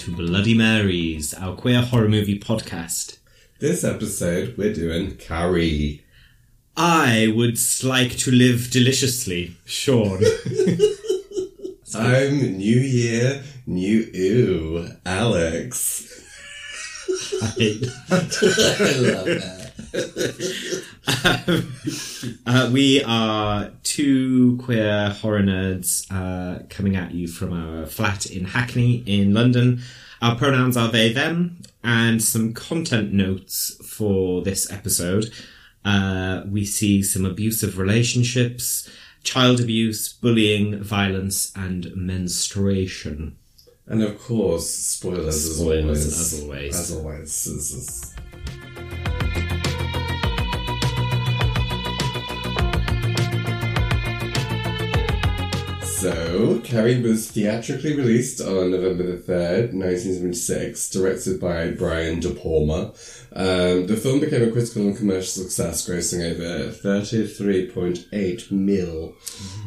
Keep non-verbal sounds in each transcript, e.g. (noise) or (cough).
to Bloody Marys, our queer horror movie podcast. This episode, we're doing Carrie. I would like to live deliciously, Sean. (laughs) I'm New Year, New Ew, Alex. I, I love that. (laughs) (laughs) uh, we are two queer horror nerds uh, coming at you from our flat in Hackney in London. Our pronouns are they, them, and some content notes for this episode. Uh, we see some abusive relationships, child abuse, bullying, violence, and menstruation. And of course, spoilers, Spoilers, as always. as always. As always. So, Carrie was theatrically released on November the 3rd, 1976, directed by Brian De Palma. Um, the film became a critical and commercial success, grossing over 33.8 mil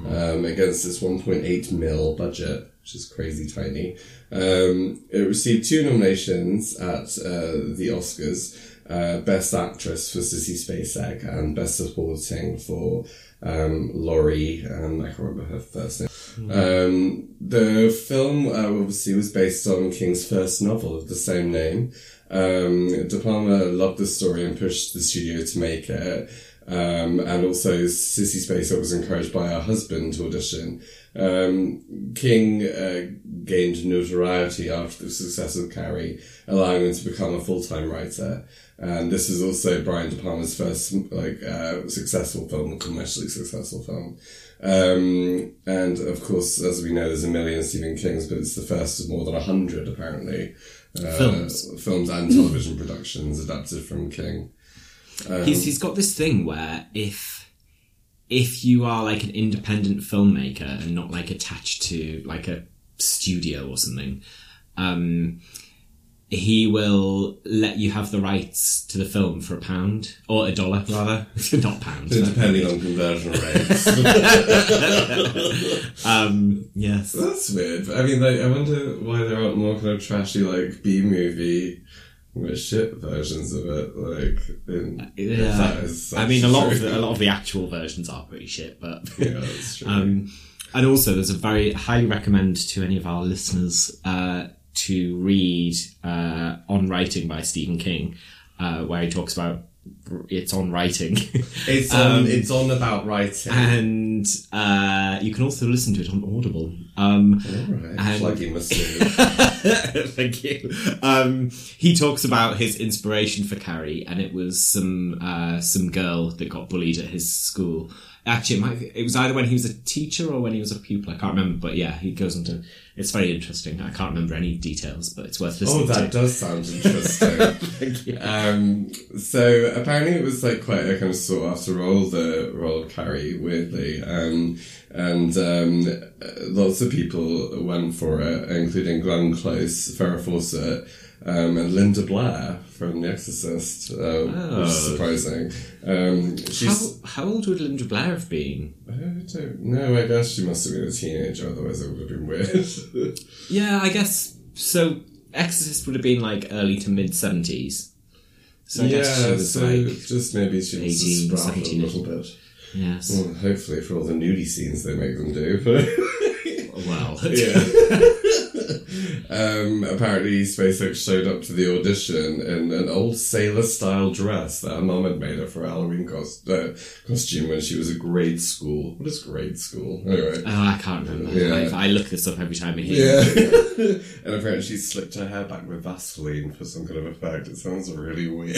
um, against its 1.8 mil budget, which is crazy tiny. Um, it received two nominations at uh, the Oscars. Uh, Best Actress for Sissy Spacek and Best Supporting for um, Laurie, um, I can't remember her first name. Um, the film uh, obviously was based on King's first novel of the same name. Um, De Palma loved the story and pushed the studio to make it. Um, and also Sissy Spacek was encouraged by her husband to audition. Um, King uh, gained notoriety after the success of Carrie, allowing him to become a full-time writer. And this is also Brian De Palma's first like uh, successful film, commercially successful film. Um, and of course, as we know, there's a million Stephen Kings, but it's the first of more than a hundred apparently. Uh, Films. films and television productions adapted from King. he's he's got this thing where if if you are like an independent filmmaker and not like attached to like a studio or something, um, he will let you have the rights to the film for a pound or a dollar rather, (laughs) not pounds. Depending on conversion rates. (laughs) um, yes. That's weird. I mean, like, I wonder why there aren't more kind of trashy, like, B movie, with shit versions of it. Like, in, Yeah, that is I mean, a lot of the, a lot of the actual versions are pretty shit, but (laughs) Yeah, that's true. Um, and also, there's a very highly recommend to any of our listeners uh, to read uh, On Writing by Stephen King, uh, where he talks about it's on writing. (laughs) it's on. um, it's on about writing. and uh, you can also listen to it on Audible. Um, All right, and- like you must do. (laughs) Thank you. Um, he talks about his inspiration for Carrie, and it was some uh, some girl that got bullied at his school. Actually, it, might, it was either when he was a teacher or when he was a pupil. I can't remember, but yeah, he goes into. It's very interesting. I can't remember any details, but it's worth listening to. Oh, that to. does sound interesting. (laughs) Thank you. Um, so apparently it was like quite a kind of sought after role, the role of Carrie, weirdly. Um, and um, lots of people went for it, including Glenn Close, Farrah Fawcett, um, and Linda Blair from The Exorcist, uh, which is Oh. surprising. Um, How, she's, how old would Linda Blair have been? I don't know, I guess she must have been a teenager, otherwise it would have been weird. (laughs) Yeah, I guess so. Exorcist would have been like early to mid seventies. So I guess she yeah, was so like just maybe she was 18, a sprout a 17. little bit. yes. Well, hopefully for all the nudie scenes they make them do. But (laughs) Well, yeah. (laughs) um, apparently, Spacek showed up to the audition in an old sailor-style dress that her mum had made her for a Halloween cost- uh, costume when she was at grade school. What is grade school? Anyway. Oh, I can't remember. Yeah. I, I look this up every time I hear. Yeah. it. (laughs) and apparently she slicked her hair back with Vaseline for some kind of effect. It sounds really weird.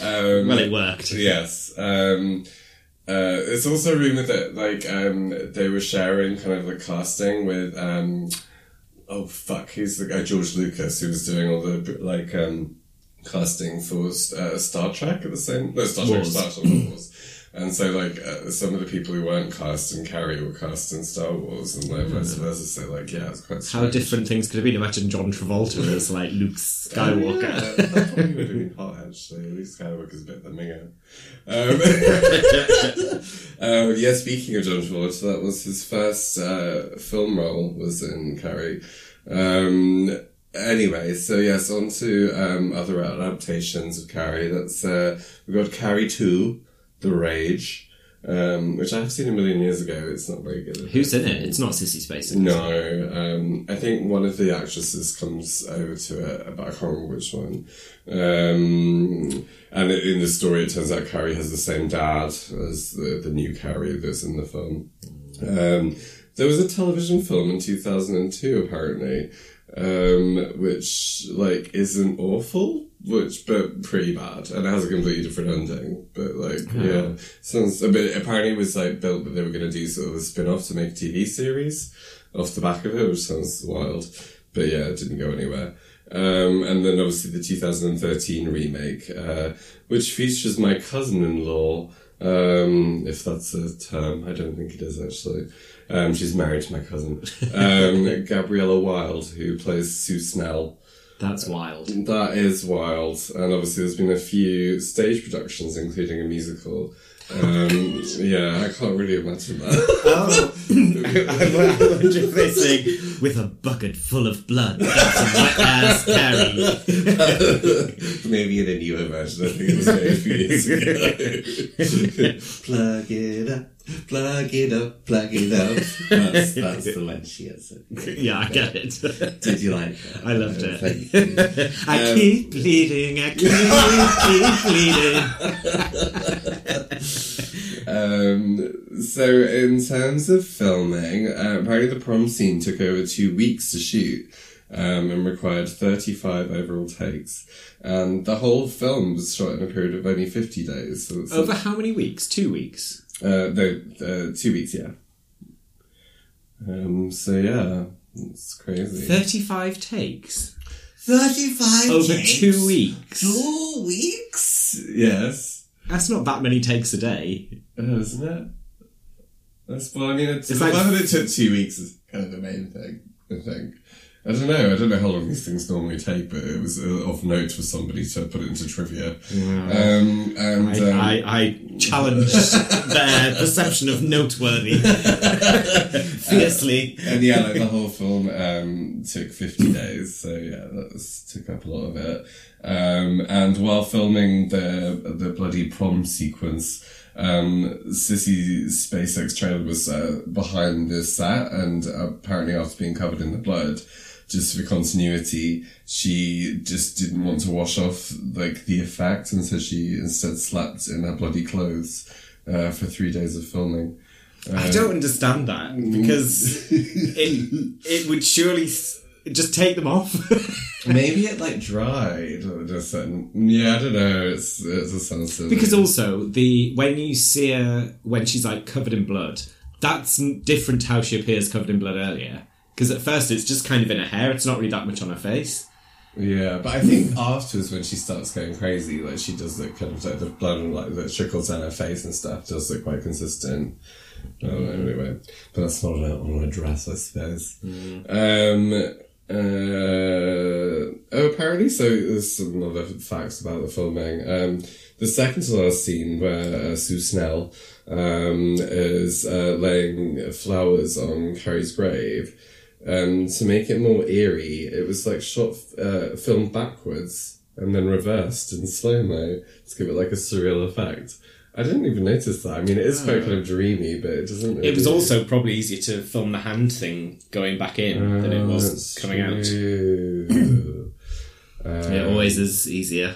um, (laughs) Well, it worked. (laughs) Yes. Um, uh, it's also rumored that like um, they were sharing kind of the casting with um, oh fuck, who's the guy George Lucas who was doing all the like um, casting for uh, Star Trek at the same no Star Trek Wars. Star Trek Wars. And so, like, uh, some of the people who weren't cast in Carrie were cast in Star Wars, and like vice versa. So, like, yeah, it's quite How different things could have been. Imagine John Travolta as like Luke Skywalker. Oh, yeah, that probably would have been (laughs) hot, actually. Luke Skywalker's a bit the minger. Um, (laughs) um, yeah, speaking of John Travolta, that was his first uh, film role, was in Carrie. Um, anyway, so yes, on to um, other adaptations of Carrie. That's uh, We've got Carrie 2, The Rage, um, which I've seen a million years ago. It's not very good. Who's in it? It's not Sissy Spacek. No, um, I think one of the actresses comes over to it, but I can't remember which one. Um, and in the story, it turns out Carrie has the same dad as the, the new Carrie that's in the film. Um, there was a television film in 2002, apparently, um, which, like, isn't awful, which, but pretty bad. And it has a completely different ending. But, like, Sounds a bit, apparently it was, like, built, but they were going to do sort of a spin off to make a TV series off the back of it, which sounds wild. But yeah, it didn't go anywhere. Um, and then obviously the 2013 remake, uh, which features my cousin-in-law, um, if that's a term. I don't think it is actually. Um, she's married to my cousin, (laughs) um, Gabriella Wilde, who plays Sue Snell. That's wild. That is wild. And obviously there's been a few stage productions, including a musical. Um, (laughs) yeah, I can't really imagine that. Oh, I wonder if they sing with a bucket full of blood. That's a wet ass Carrie. (laughs) Maybe in a newer version. I think it was a few years ago. plug it up, plug it up, plug it up. That's, that's the one she is. Yeah, I get it. Did you like that? I loved it. I Um, keep bleeding. I keep, keep bleeding. (laughs) Um, so in terms of filming, uh, apparently the prom scene took over two weeks to shoot. Um, and required 35 overall takes. And the whole film was shot in a period of only 50 days. So it's Over how many weeks? Two weeks. Uh, no, uh, two weeks, yeah. Um, so yeah, it's crazy. 35 takes. 35 Over two weeks. Two weeks? Yes. That's not that many takes a day. Uh, isn't it? That's, well, I mean, it's, It's the like- fact that it took two weeks is kind of the main thing, I think. I don't know, I don't know how long these things normally take, but it was uh, of note for somebody to put it into trivia. Um, and, I, um, I, I challenge (laughs) their perception of noteworthy (laughs) fiercely. and yeah, like the whole film um, took 50 days, so yeah, that was, took up a lot of it. Um, and while filming the the bloody prom sequence, um, Sissy Spacek's trailer was uh, behind the set, and apparently after being covered in the blood, just for continuity, she just didn't want to wash off like the effect, and so she instead slept in her bloody clothes uh, for three days of filming. I don't understand that because (laughs) it it would surely s- just take them off. (laughs) Maybe it like dried or just. Yeah, I don't know. It's it just sounds silly. because also the when you see her when she's like covered in blood, that's different to how she appears covered in blood earlier. Because at first it's just kind of in her hair; it's not really that much on her face. yeah, but I think (laughs) afterwards when she starts going crazy, like she does look kind of like the blood and like that trickles down her face and stuff does look quite consistent. Don't anyway, but that's not on a, on a dress, I suppose. Um. Uh, oh, apparently, so there's some other facts about the filming. Um, the second to last scene where uh, Sue Snell um, is uh, laying flowers on Carrie's grave, um, to make it more eerie, it was like shot, uh, filmed backwards and then reversed in slow mo to give it like a surreal effect. I didn't even notice that. I mean, it is quite kind of dreamy, but it doesn't. It was really- also probably easier to film the hand thing going back in than it was That's coming out. true. (coughs) uh, It always is easier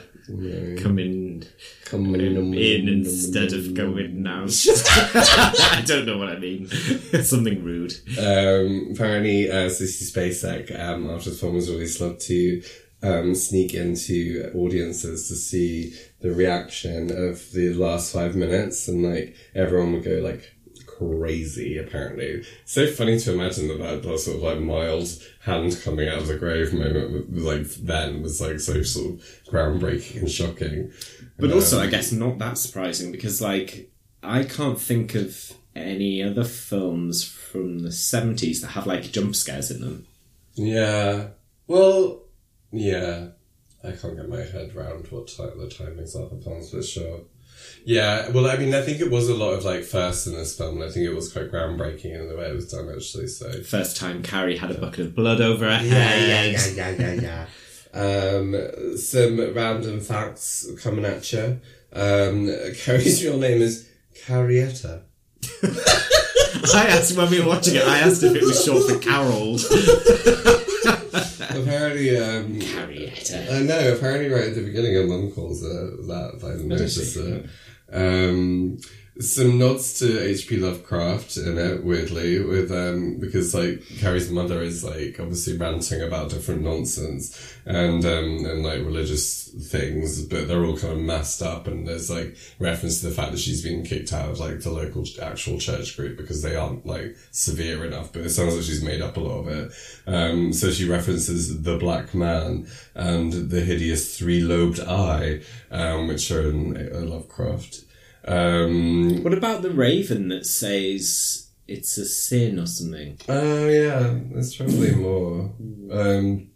coming Come in instead of going out. (laughs) I don't know what I mean. (laughs) Something rude. Um, apparently, uh, Sissy Spacek, um, after the film was released, loved to um, sneak into audiences to see the reaction of the last five minutes, and like everyone would go like crazy. Apparently, so funny to imagine that that, that sort of like mild hand coming out of the grave moment, like then was like so sort of groundbreaking and shocking. But also, I guess not that surprising because, like, I can't think of any other films from the 70s that have like jump scares in them. Yeah. Well, yeah. I can't get my head round what time the timings are for films for sure. Yeah, well, I mean, I think it was a lot of like first in this film, and I think it was quite groundbreaking in the way it was done, actually. So First time Carrie had a bucket of blood over her head. Yeah, yeah, yeah, yeah, yeah. (laughs) Um, some random facts coming at you. Um, Carrie's real name is Carrietta. (laughs) I asked when we were watching it, I asked if it was short for Carol. (laughs) Apparently, um, Carrietta. I know. Apparently, right at the beginning, her mum calls her that. If I didn't does notice she? it. Um, some nods to H.P. Lovecraft in it, weirdly, with um, because like Carrie's mother is like obviously ranting about different nonsense and um, and like religious things, but they're all kind of messed up, and there's like reference to the fact that she's been kicked out of like the local actual church group because they aren't like severe enough. But it sounds like she's made up a lot of it. Um, so she references the black man and the hideous three-lobed eye, um, which are in uh, Lovecraft. Um, What about the raven that says it's a sin or something? Oh yeah, there's probably more. Um,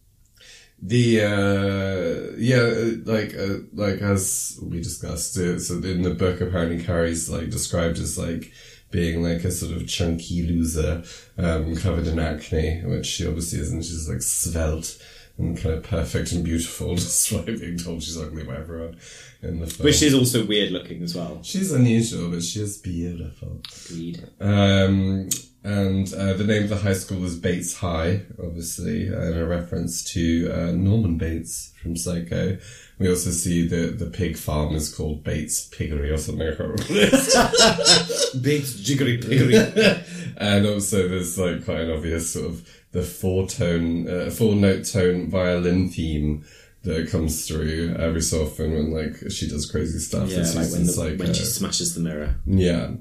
the uh, yeah, uh, like uh, like as we discussed it, so in the book apparently Carrie's like described as like being like a sort of chunky loser, um, covered in acne, which she obviously isn't. She's like svelte and kind of perfect and beautiful, (laughs) despite being told she's ugly by everyone in the film. Which she's also weird looking as well. she's unusual, but she is beautiful. Agreed. Um, and uh, the name of the high school is Bates High, obviously, and a reference to uh, Norman Bates from Psycho. We also see the the pig farm is called Bates Piggery or something. I can't remember. (laughs) Big jiggery piggery. (laughs) and also there's like quite an obvious sort of the four tone, uh, four note tone violin theme that comes through every so often when like she does crazy stuff. yeah, like when, the, when she smashes the mirror. Yeah.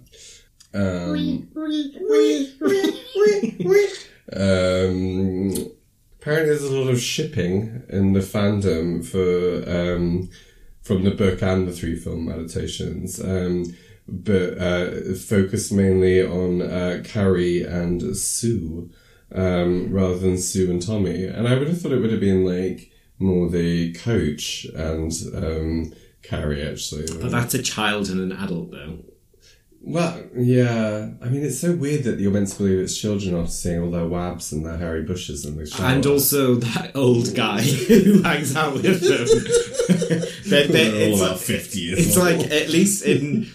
Um, um, apparently, there's a lot of shipping in the fandom for um, from the book and the three film adaptations, um, but uh, focused mainly on uh, Carrie and Sue um, rather than Sue and Tommy. And I would have thought it would have been like more the coach and um, Carrie actually. But that's a child and an adult, though. Well, yeah. I mean, it's so weird that you're meant to believe it's children after seeing all their wabs and their hairy bushes and the shower. And also that old guy (laughs) who hangs out with them. they're, (laughs) they're, They're all it's, about 50 years It's old. like, at least in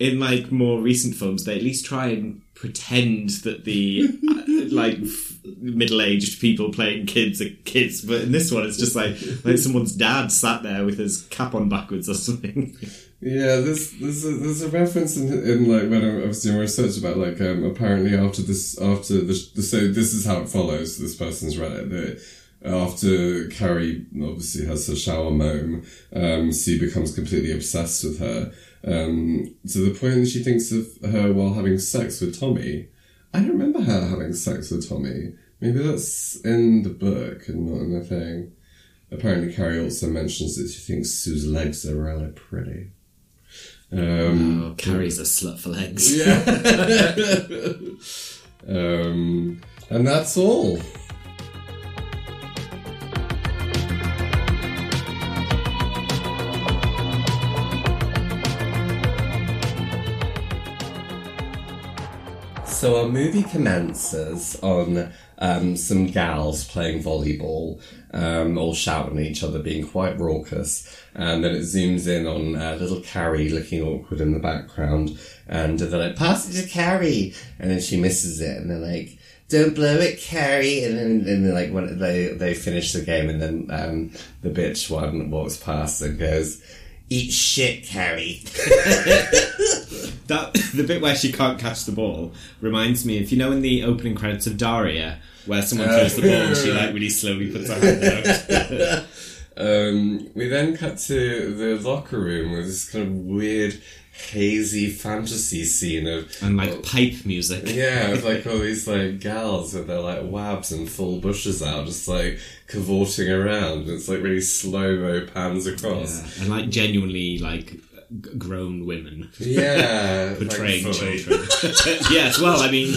in like more recent films, they at least try and pretend that the uh, like f- middle-aged people playing kids are kids. But in this one, it's just like like someone's dad sat there with his cap on backwards or something. (laughs) Yeah, there's there's a, there's a reference in, in like when I was doing research about like um apparently after this after the, so this is how it follows. This person's read it that after Carrie obviously has her shower moan, um, Sue becomes completely obsessed with her, um, to the point that she thinks of her while having sex with Tommy. I don't remember her having sex with Tommy. Maybe that's in the book and not in the thing. Apparently, Carrie also mentions that she thinks Sue's legs are really pretty. Um, Oh, Carrie's a slut for legs. yeah. (laughs) um, and that's all. So our movie commences on um, some gals playing volleyball, um, all shouting at each other, being quite raucous, and then it zooms in on uh, little Carrie looking awkward in the background, and they're like, "Pass it to Carrie," and then she misses it, and they're like. Don't blow it, Carrie, and then, and then like when they they finish the game, and then um, the bitch one walks past and goes, "Eat shit, Carrie." That the bit where she can't catch the ball reminds me of you know in the opening credits of Daria where someone throws the ball and she like really slowly puts her hand out. (laughs) Um, we then cut to the locker room with this kind of weird, hazy fantasy scene of and like oh, pipe music. (laughs) yeah, of like all these like gals with their like wabs and full bushes out, just like cavorting around. It's like really slow mo pans across. Yeah, and like genuinely like g- grown women Yeah, (laughs) portraying children. (laughs) yes, well, I mean,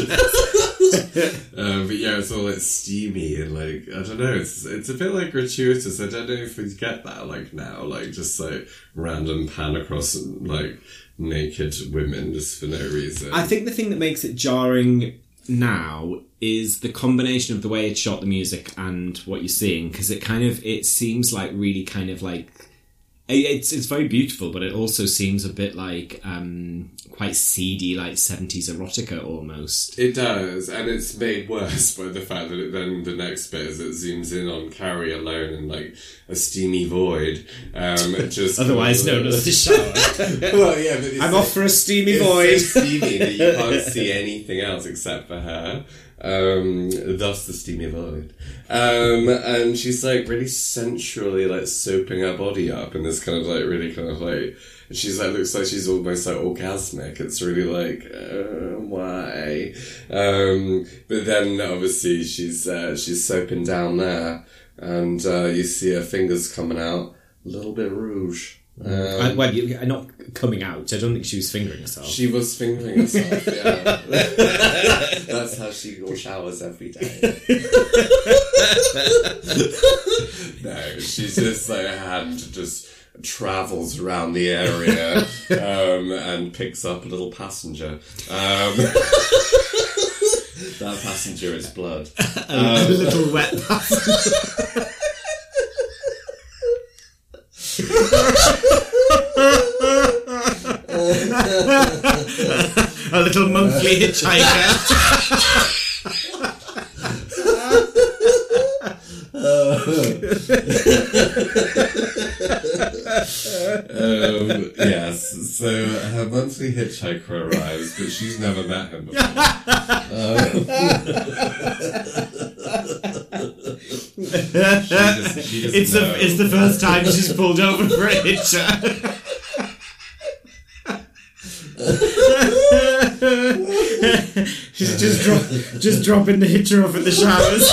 (laughs) (laughs) Um, but yeah, it's all like steamy and like I don't know. It's it's a bit like gratuitous. I don't know if we get that like now, like just like random pan across like naked women just for no reason. I think the thing that makes it jarring now is the combination of the way it shot, the music, and what you're seeing, because it kind of it seems like really kind of like it's it's very beautiful, but it also seems a bit like um quite seedy, like seventies erotica almost. It does, and it's made worse by the fact that it, then the next bit is it zooms in on Carrie alone in like a steamy void. Um, (laughs) just Otherwise known as the shower. (laughs) well, yeah, but it's I'm off for a steamy it's void. so steamy that you can't (laughs) see anything else except for her. Um, thus the steamy void. Um, and she's like really sensually like soaping her body up in this kind of like really kind of like she's like looks like she's almost like orgasmic. It's really like uh, why? Um, but then obviously she's uh, she's soaping down there, and uh, you see her fingers coming out, a little bit rouge. Um, Uh, well, you, not coming out. I don't think she was fingering herself. she was fingering herself, yeah. (laughs) That's how she showers every day. (laughs) no, she's just like her hand just travels around the area um, and picks up a little passenger. Um, (laughs) that passenger is blood. a little wet pass. A little monthly hitchhiker. Um, yes, so her monthly hitchhiker arrives, but she's never met him before. She (laughs) just- it's the it's the first time she's pulled over for a hitcher. she's just dro- just dropping the hitcher off at the showers.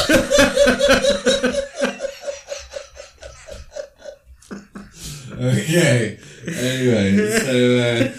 Okay. Anyway, so uh,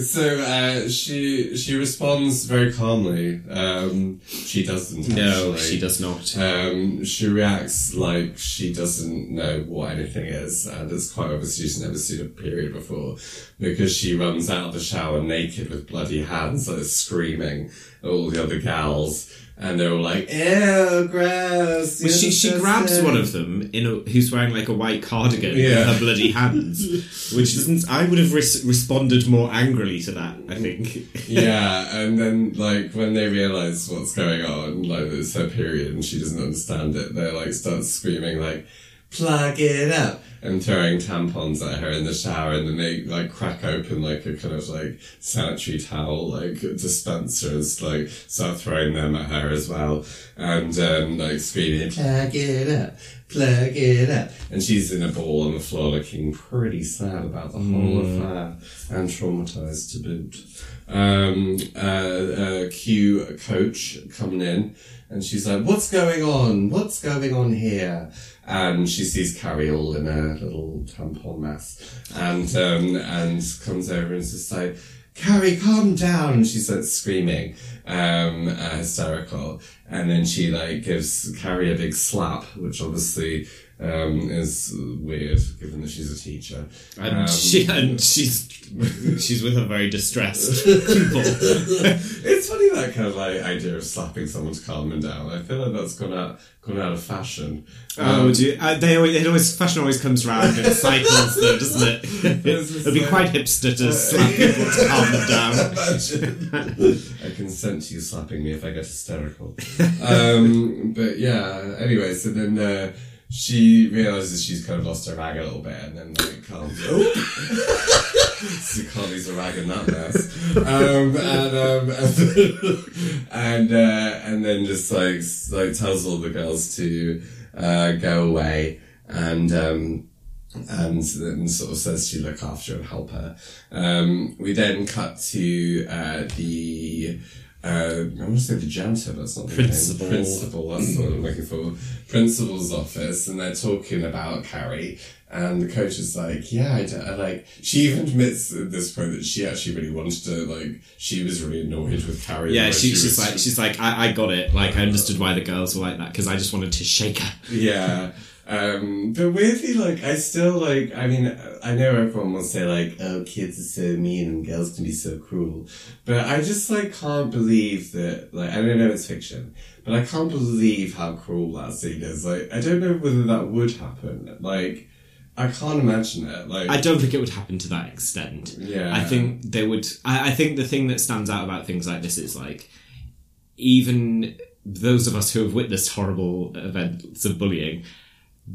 so uh, she she responds very calmly. Um, she doesn't. no, actually. she does not. Um, she reacts like she doesn't know what anything is, and it's quite obvious she's never seen a period before, because she runs out of the shower naked with bloody hands, like screaming at all the other gals, and they're all like, "Ew, gross!" Well, she she grabs one of them in a, who's wearing like a white cardigan Yeah. with her bloody hands, (laughs) which doesn't. I would have res- responded more angrily to that. I think. yeah, (laughs) and then like when they realise what's going on, like it's her period and she doesn't understand it, they like start screaming like, "Plug it up!" and throwing tampons at her in the shower, and then they like crack open like a kind of like sanitary towel like dispensers, like start throwing them at her as well, and um, like screaming, "Plug it up!" Plug it up, and she's in a ball on the floor, looking pretty sad about the whole affair and traumatized to boot um, uh, uh, Q coach coming in, and she's like, "What's going on? What's going on here?" And she sees Carrie all in a little tampon mess, and um, and comes over and just like, "Carrie, calm down!" And she starts screaming, um, uh, hysterical, and then she like gives Carrie a big slap, which obviously. Um, is weird given that she's a teacher. And Um, she and she's she's with a very distressed (laughs) people. it's funny that kind of like idea of slapping someone to calm them down. I feel like that's gone out gone out of fashion. Oh, Um, do you, uh, they always, it always fashion always comes round in (laughs) cycles, though, doesn't it? It'd be quite hipster to slap (laughs) people to calm them down. I consent to you slapping me if I get hysterical. um, but yeah, anyway, so then uh, she realizes she's kind of lost her rag a little bit and then like calms oh. so Carly's a rag in that mess. Um, and, um, (laughs) and, uh, and then just like, like tells all the girls to, uh, go away and, um, and then sort of says she'd look after and help her. Um, we then cut to uh, the uh, I want to say the janitor, but that's not the Principal. name. Principal, that's what I'm looking for. Principal's office, and they're talking about Carrie. And the coach is like, yeah, I, I like, she even admits at this point that she actually really wanted to, like, she was really annoyed with Carrie. Yeah, she, was she's like, she's like, I, I got it. Like, I understood why the girls were like that because I just wanted to shake her. Yeah. (laughs) Um, but weirdly, like, I still, like, I mean, I know everyone will say, like, oh, kids are so mean and girls can be so cruel. But I just, like, can't believe that, like, I don't know it's fiction, but I can't believe how cruel that scene is. Like, I don't know whether that would happen. Like, I can't imagine it. Like, I don't think it would happen to that extent. Yeah. I think they would. I, I think the thing that stands out about things like this is like, even those of us who have witnessed horrible events of bullying,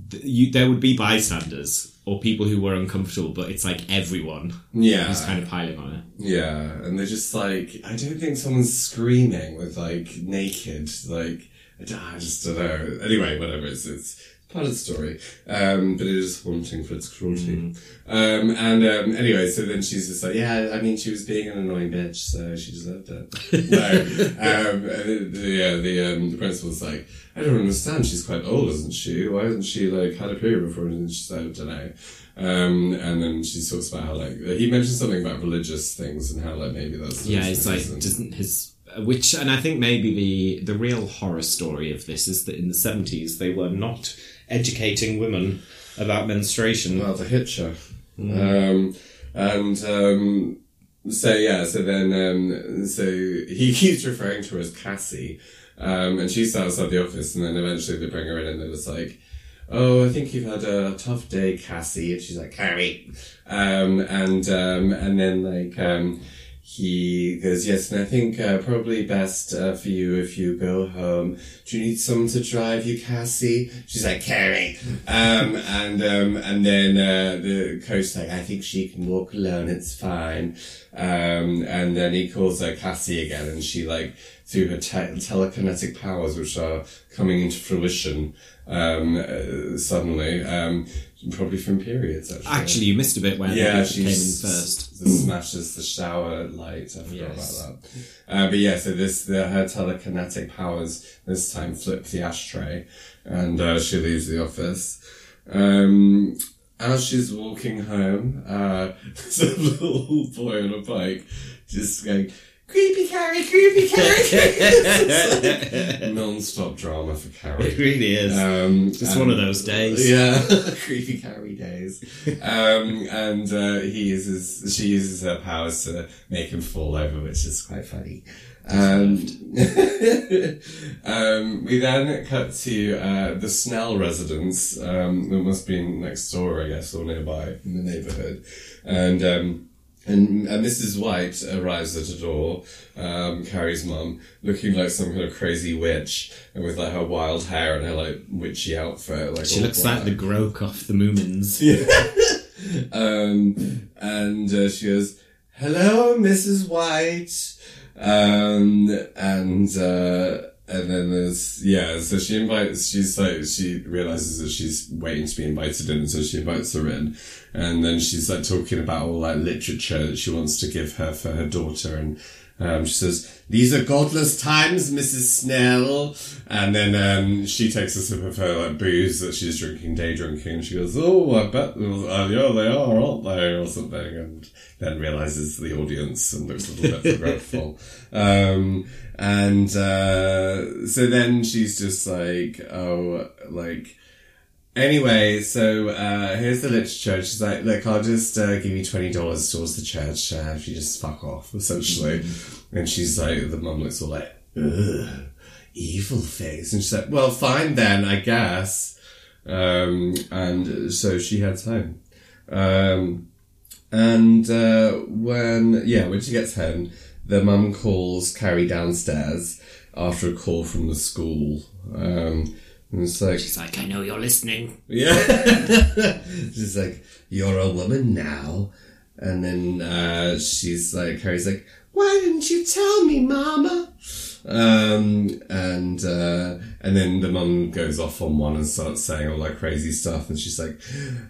th- you, there would be bystanders or people who were uncomfortable, but it's like everyone yeah. who's kind of piling on it. Yeah, and they're just like, I don't think someone's screaming with like naked, like, I, I just don't know. Anyway, whatever, it's, it's part of the story. Um, but it is haunting for its cruelty. Um, and, um, anyway, so then she's just like, yeah, I mean, she was being an annoying bitch, so she deserved it. (laughs) no, um, and the, yeah, the, um, the principal's like, I don't understand, she's quite old, isn't she? Why hasn't she, like, had a period before? And she's like, I don't know. Um, and then she talks about how, like, he mentioned something about religious things and how, like, maybe that's. Yeah, it's like doesn't his which, and I think maybe the the real horror story of this is that in the seventies they were not educating women about menstruation. Well, the Hitcher. Um, and um, so yeah, so then um, so he (laughs) keeps referring to her as Cassie, um, and she's outside the office, and then eventually they bring her in, and they're just like. Oh, I think you've had a tough day, Cassie. And she's like, Carrie. Um, and, um, and then like, um, he goes, yes, and I think, uh, probably best, uh, for you if you go home. Do you need someone to drive you, Cassie? She's like, Carrie. Um, and, um, and then, uh, the coach's like, I think she can walk alone. It's fine. Um, and then he calls her Cassie again and she like, through her te- telekinetic powers, which are coming into fruition, um, uh, suddenly, um, probably from periods, actually. Actually, you missed a bit where Yeah, she came in first. s- smashes the shower light. I forgot Yes. about that. Uh, but yeah, so this the, her telekinetic powers this time flip the ashtray, and uh, she leaves the office. Um, as she's walking home, uh, (laughs) there's a little boy on a bike just going. Creepy Carrie, creepy Carrie. (laughs) Non-stop drama for Carrie. It really is. Um, Just one of those days. Yeah, (laughs) creepy Carrie days. Um, and uh, he uses, she uses her powers to make him fall over, which is quite funny. Um, (laughs) um, we then cut to uh, the Snell residence. Um, that must be next door, I guess, or nearby in the neighborhood. And um, and, and Mrs. White arrives at the door, um, Carrie's mum, looking like some kind of crazy witch, and with like her wild hair and her like witchy outfit. Like She looks like the Groke off the Moomins. (laughs) um, and uh, she goes, "Hello, Mrs. White," um, and uh, and then there's yeah. So she invites. She's like she realizes that she's waiting to be invited in, so she invites her in, and then she's like talking about all that literature that she wants to give her for her daughter, and um, she says, "These are godless times, Mrs. Snell." And then um, she takes a sip of her like booze that she's drinking, day drinking, and she goes, "Oh, I bet, uh, yeah, they are, aren't they?" or something, and then realizes the audience and looks a little bit regretful. (laughs) Um, and uh, so then she's just like, "Oh, like." Anyway, so uh, here's the literature. She's like, look, I'll just uh, give you twenty dollars towards the church uh, if you just fuck off, essentially. And she's like, the mum looks all like, ugh, evil face, and she's like, well, fine then, I guess. Um, and so she heads home. Um, and uh, when yeah, when she gets home, the mum calls Carrie downstairs after a call from the school. Um, and it's like, She's like, I know you're listening. yeah. (laughs) (laughs) she's like, You're a woman now. And then uh, she's like, Carrie's like, why didn't you tell me, Mama? Um, and, uh, and then the mum goes off on one and starts saying all that crazy stuff. And she's like,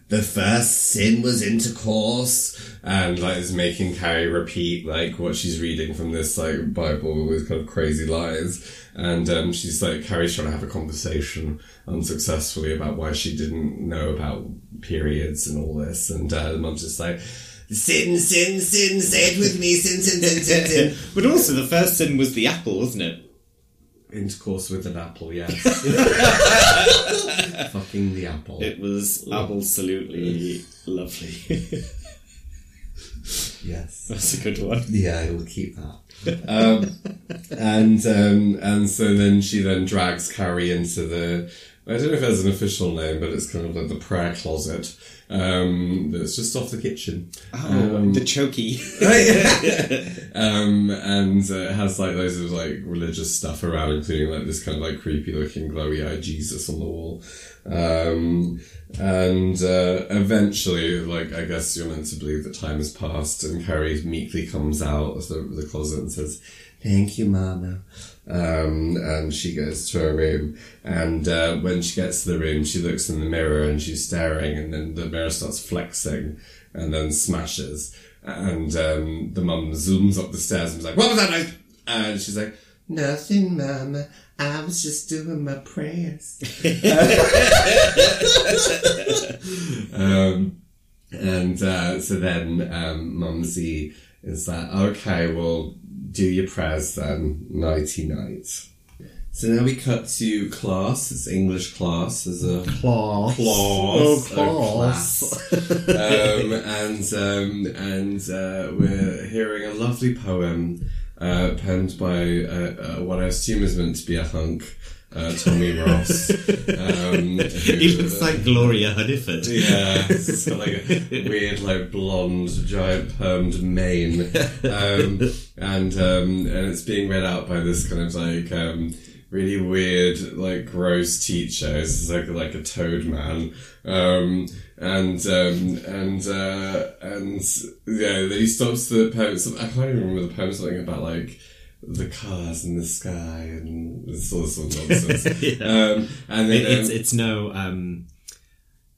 the first sin was intercourse. And like is making Carrie repeat like what she's reading from this like Bible with kind of crazy lies. And, um, she's like, Carrie's trying to have a conversation unsuccessfully about why she didn't know about periods and all this. And, uh, the mum's just like, sin, sin, sin, say it with me, sin, sin, sin, sin, sin. (laughs) but also, the first sin was the apple, wasn't it? Intercourse with an apple, yes. (laughs) Fucking the apple. It was absolutely lovely. yes. That's a good one. Yeah, I will keep that. Um, and um, and so then she then drags Carrie into the. I don't know if there's an official name, but it's kind of like the prayer closet. Um, that's just off the kitchen. Oh, the chokey. (laughs) (laughs) um, and uh, it has like loads of like religious stuff around, including like this kind of like creepy looking glowy eyed Jesus on the wall. Um, and uh, eventually, like I guess you're meant to believe that time has passed, and Carrie meekly comes out of the, the closet and says, "Thank you, Mama." Um, and she goes to her room, and uh, when she gets to the room, she looks in the mirror and she's staring, and then the mirror starts flexing, and then smashes, and um, the mum zooms up the stairs and is like, "What was that noise?" And she's like, "Nothing, Mama. I was just doing my prayers." (laughs) um, and uh, so then um, Mumsy is like, "Okay, well." Do your prayers then, nighty night. So now we cut to class. It's English class. There's a class. class. Oh, Oh, class. um, and um, and uh, we're hearing a lovely poem uh, penned by uh, uh, what I assume is meant to be a hunk, uh, Tommy Ross. Um, (laughs) he looks like Gloria Hunniford. Yeah, it's (laughs) got like a weird, like blonde, giant permed mane, um, and um, and it's being read out by this kind of like um, really weird, like gross teacher. It's like like a toad man, um, and um, and uh, and yeah, he stops the poem. I can't even remember the poem. Something about like the cars in the sky and this all this sort of nonsense. (laughs) um, and then It, it's um, it's no um,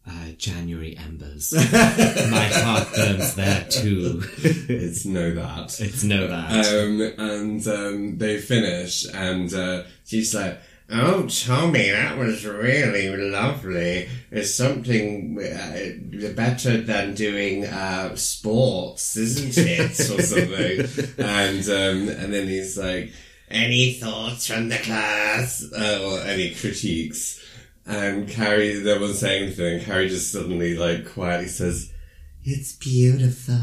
uh, January embers. (laughs) My heart burns there too. it's no that. it's no that. Um, and um, they finish, and uh, she's like, "Oh, Tommy, that was really lovely. It's something uh, better than doing uh, sports, isn't it, (laughs) or something?" and um, and then he's like, "Any thoughts from the class, uh, or any critiques?" And Carrie, no one saying anything. Carrie just suddenly, like, quietly says. It's beautiful. (laughs)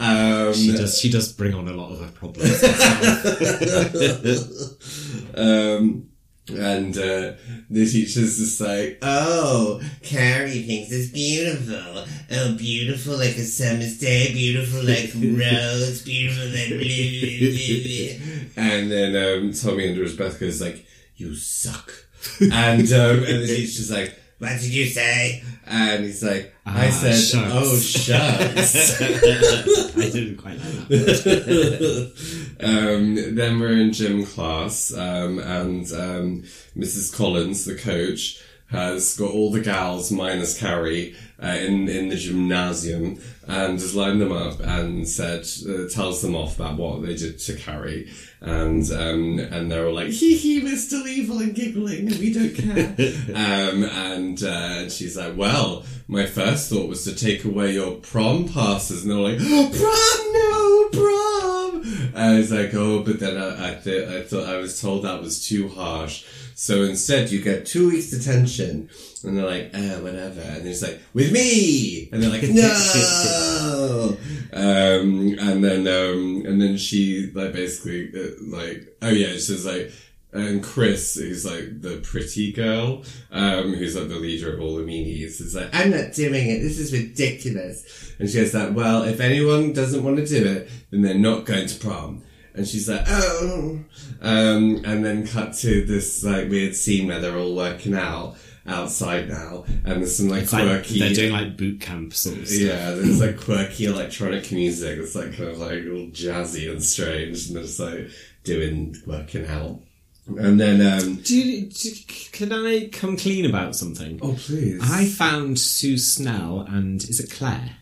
Um, she does. She does bring on a lot of her problems. (laughs) um, and uh, the teacher's just like, oh, Carrie thinks it's beautiful. Oh, beautiful like a summer's day, beautiful like (laughs) rose, beautiful like blue. and then um, Tommy under his breath goes like, you suck. (laughs) and um, and the teacher's like, what did you say? And he's like, I Ah, said, shucks. oh, shucks. (laughs) I didn't quite like that. um, then we're in gym class, um, and um, Mrs. Collins, the coach, has got all the gals minus Carrie uh, in in the gymnasium and has lined them up and said uh, tells them off about what they did to Carrie. And um, and they're all like hee hee we're still evil and giggling we don't care. (laughs) Um, and uh, she's like well my first thought was to take away your prom passes. And they're like oh, prom no prom and I was like oh but then I I, th- I thought I was told that was too harsh so instead, you get two weeks detention. And they're like, eh, whatever. And he's like, with me! And they're like, (laughs) no! um, and then, um, and then she, like, basically, uh, like, oh yeah, she's like, and Chris, who's like the pretty girl, um, who's like the leader of all the meanies, is like, I'm not doing it. This is ridiculous. And she goes like, well, if anyone doesn't want to do it, then they're not going to prom. And she's like, oh. Um, and then cut to this like weird scene where they're all working out. outside now, and there's some like It's like quirky. they're doing like boot camp sort of stuff. yeah, there's like quirky electronic music. It's like kind of like all jazzy and strange, and they're just like doing working out. And then, um, Do you, do, can I come clean about something? oh please, I found Sue Snell and is it Claire?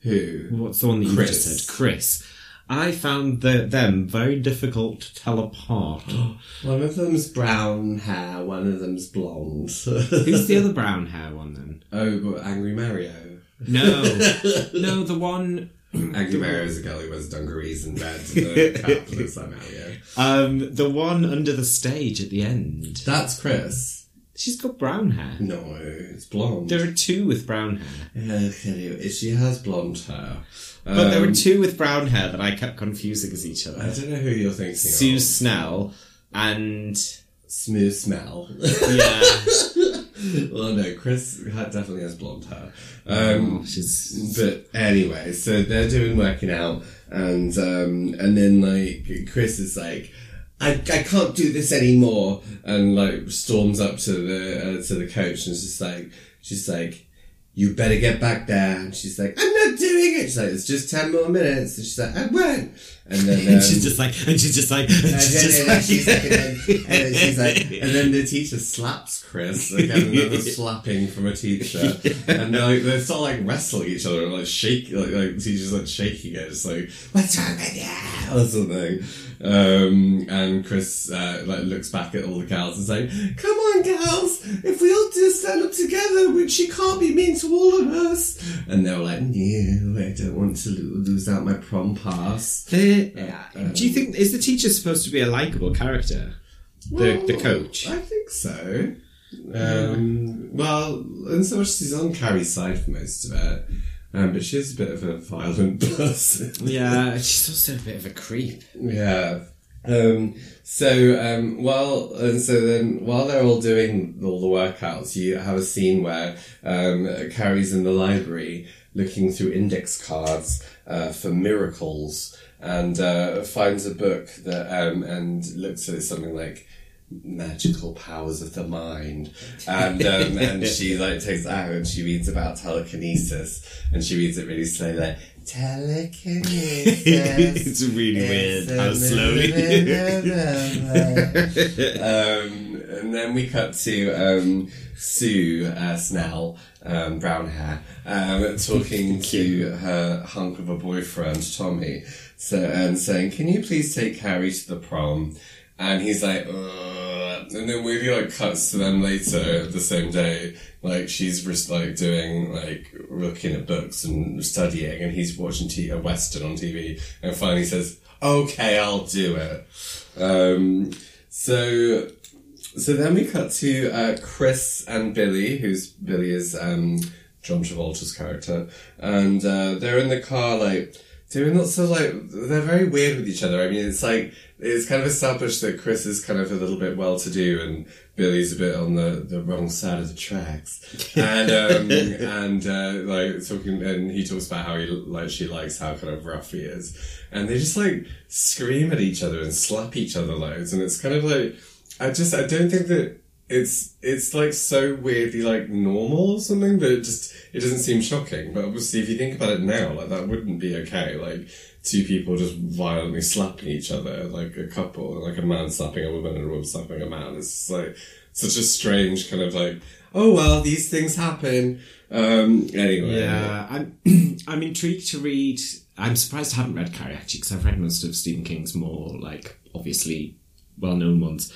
who? What's the one that you just said? Chris. I found the, them very difficult to tell apart. (gasps) One of them's brown hair, one of them's blonde. (laughs) Who's the other brown hair one then? oh, but Angry Mario. No, (laughs) no, the one. Angry Mario is a girl who wears dungarees and red, and the (laughs) cap looks like Mario. Um, the one under the stage at the end. That's Chris. She's got brown hair. No, it's blonde. There are two with brown hair. Yeah, okay, she has blonde hair. But there were Um, two with brown hair that I kept confusing as each other. I don't know who you're thinking Sue of. Snell and Smooth smell. yeah, (laughs) (laughs) well, no, Chris ha- definitely has blonde hair. Um, she's but anyway, so they're doing working out, and um, and then like Chris is like, I, I can't do this anymore, and like storms up to the uh, to the coach, and it's just like she's like. You better get back there. And she's like, I'm not doing it. She's like, it's just 10 more minutes. And she's like, I won't. And then, um, (laughs) and she's just like and she's just like and and she's then, just and then like, she's like, and then, she's like, and then (laughs) the teacher slaps Chris, like another (laughs) slapping from a teacher, and they're like, they start like wrestling each other, and like shake, like, like the teacher's like shaking it, just like, what's wrong with you, or something. Um, and Chris uh, like looks back at all the girls and say, "Come on, girls, if we all just stand up together, we- she can't be mean to all of us." And they're like, "No, I don't want to lo- lose out my prom pass." Yeah. Do you think is the teacher supposed to be a likable character? The the coach. I think so. Um, well, in so much as he's on Carrie's side for most of it, um, but she's a bit of a violent (laughs) person. Yeah, she's also a bit of a creep. yeah. Um, so, um, while, and so then, while they're all doing all the workouts, you have a scene where, um, Carrie's in the library looking through index cards, uh, for miracles and, uh, finds a book that, um, and looks at it something like, magical powers of the mind and um, and (laughs) she like takes out and she reads about telekinesis and she reads it really slowly like telekinesis (laughs) it's really weird how slowly. (laughs) um, and then we cut to um, Sue uh, Snell, um, brown hair, um, talking to her hunk of a boyfriend Tommy, so and saying, "Can you please take Carrie to the prom?" And he's like, Ugh. And then movie like cuts to them later the same day. Like she's just like doing like looking at books and studying, and he's watching t- a western on TV, and finally says, "Okay, I'll do it." Um, so, so then we cut to uh, Chris and Billy, who's Billy is um, John Travolta's character, and uh, they're in the car like doing lots of like they're very weird with each other. I mean, it's like it's kind of established that Chris is kind of a little bit well to do and Billy's a bit on the, the wrong side of the tracks, and um, (laughs) and uh, like talking, and he talks about how he like she likes how kind of rough he is, and they just like scream at each other and slap each other loads, and it's kind of like I just I don't think that it's it's like so weirdly like normal or something, but it just it doesn't seem shocking. But obviously, if you think about it now, like that wouldn't be okay. Like two people just violently slapping each other, like a couple, like a man slapping a woman and a woman slapping a man. It's just like such a strange kind of like, oh well, these things happen. Um, anyway, Yeah, I'm (clears throat) I'm intrigued to read. I'm surprised I haven't read Carrie actually because I've read most of Stephen King's more like obviously well-known ones.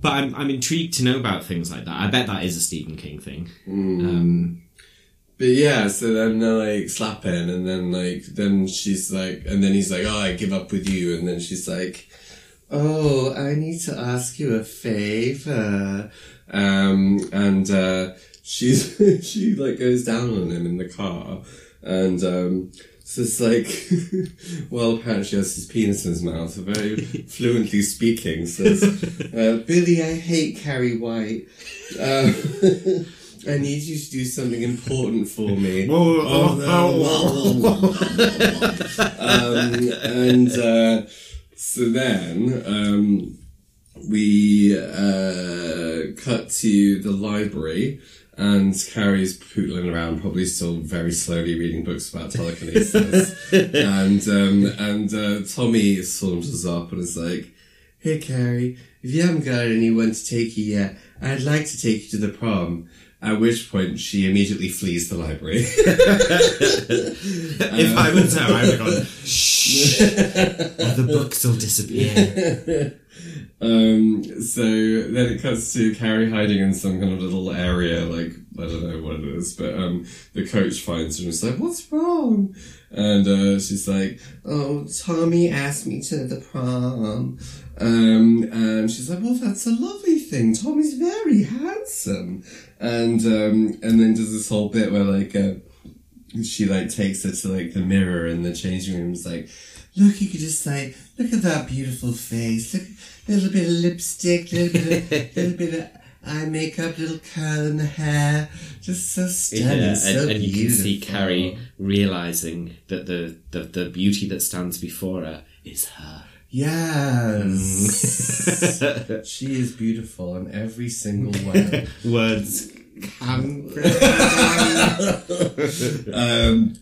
But I'm I'm intrigued to know about things like that. I bet that is a Stephen King thing. Um, But yeah, so then they're like slapping, and then like then she's like, and then he's like, "Oh, I give up with you," and then she's like, "Oh, I need to ask you a favor," um, and uh, she's (laughs) she like goes down on him in the car, and um, so it's like, (laughs) well, apparently she has his penis in his mouth, very (laughs) fluently speaking. Says, uh, "Billy, I hate Carrie White." Uh, I need you to do something important for me. (laughs) (laughs) um, and uh, so then, um, we uh, cut to the library. And Carrie's pootling around, probably still very slowly reading books about telekinesis. (laughs) and um, and uh, Tommy saunters up and is like, "Hey, Carrie, if you haven't got anyone to take you yet, I'd like to take you to the prom." At which point, she immediately flees the library. (laughs) if I was her, I would have gone, shh, or the books will disappear. (laughs) Um, so then it cuts to Carrie hiding in some kind of little area, like, I don't know what it is, but, um, the coach finds her and is like, what's wrong? And, uh, she's like, oh, Tommy asked me to the prom. Um, and she's like, well, that's a lovely thing. Tommy's very handsome. And, um, and then does this whole bit where, like, uh, she, like, takes her to, like, the mirror in the changing room. It's like, look, you could just say, look at that beautiful face. Look, little bit of lipstick, little bit of, (laughs) little bit of eye makeup, little curl in the hair. Just so stunning, Yeah, so and, and you can see. Carrie realizing that the, the, the beauty that stands before her is her. Yes. (laughs) she is beautiful in every single way. (laughs) Words can. (laughs) um,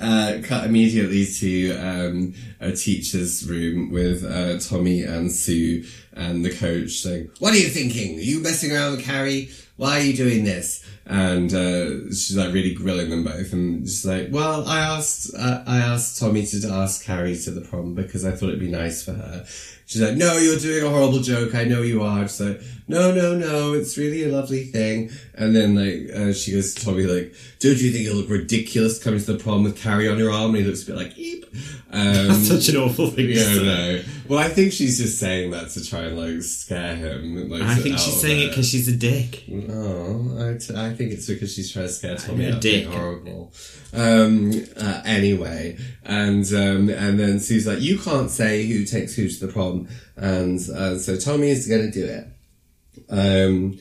uh, cut immediately to um, a teacher's room with uh, Tommy and Sue and the coach saying, "What are you thinking? Are you messing around with Carrie? Why are you doing this?" And uh, she's like really grilling them both, and she's like, "Well, I asked uh, I asked Tommy to ask Carrie to the prom because I thought it'd be nice for her." She's like, "No, you're doing a horrible joke. I know you are." She's like, "No, no, no. It's really a lovely thing." And then like uh, she goes to Tommy like, "Don't you think it look ridiculous coming to the prom with Carrie on your arm?" And he looks a bit like, "Eep." Um, That's such an awful thing to yeah, say. no. Well, I think she's just saying that to try and like scare him. Like, I think she's saying it because she's a dick. Oh, I, t- I think it's because she's trying to scare Tommy a of being dick. horrible. Um, uh, anyway, and um, and then Sue's like, you can't say who takes who to the prom, and uh, so Tommy is going to do it. Um,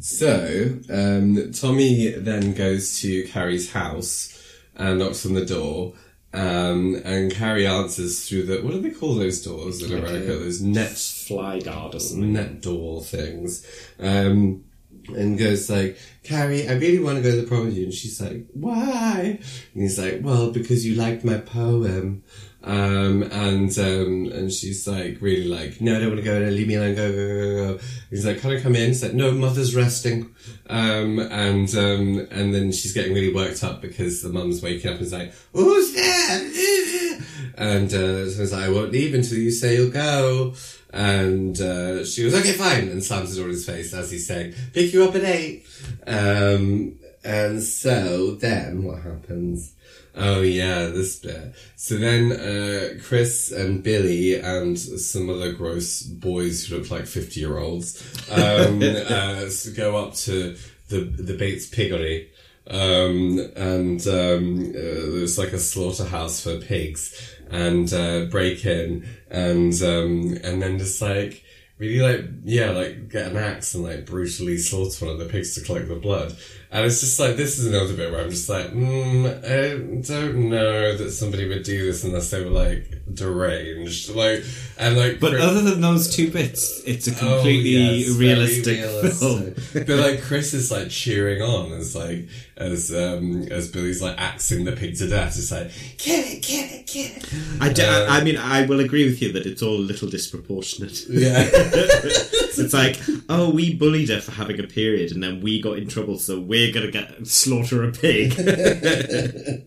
so um, Tommy then goes to Carrie's house and knocks on the door. Um, and Carrie answers through the what do they call those doors in America? Those net Fly guard or something. net door things. Um, and goes like, Carrie, I really want to go to the prom with you. And she's like, why? And he's like, well, because you liked my poem. Um, and, um, and she's like, really like, no, I don't want to go, no, leave me alone, go, go, go, go. He's like, can I come in? He's like, no, mother's resting. Um, and, um, and then she's getting really worked up because the mum's waking up and is like, who's there? (laughs) And, uh, so like, I won't leave until you say you'll go. And, uh, she goes, okay, fine, and slams the door in his face as he's saying, pick you up at eight. Um, and so then what happens? Oh yeah, this bit. So then, uh, Chris and Billy and some other gross boys who look like 50 year olds, um, (laughs) uh, go up to the, the Bates Piggery. Um, and, um, uh, there's like a slaughterhouse for pigs and, uh, break in and, um, and then just like, really like yeah like get an axe and like brutally slaughter one of the pigs to collect the blood. And it's just like this is another bit where i'm just like mm, i don't know that somebody would do this unless they were like deranged like and like But Chris- other than those two bits, it's a Oh, completely yes, realistic realistic. film. but like Chris is like cheering on as like as um as Billy's like axing the pig to death. It's like kill it, kill it, kill it. I, d- Um, I mean, I will agree with you that it's all a little disproportionate. Yeah. (laughs) it's like, oh, we bullied her for having a period, and then we got in trouble, so we're gonna get slaughter a pig. (laughs)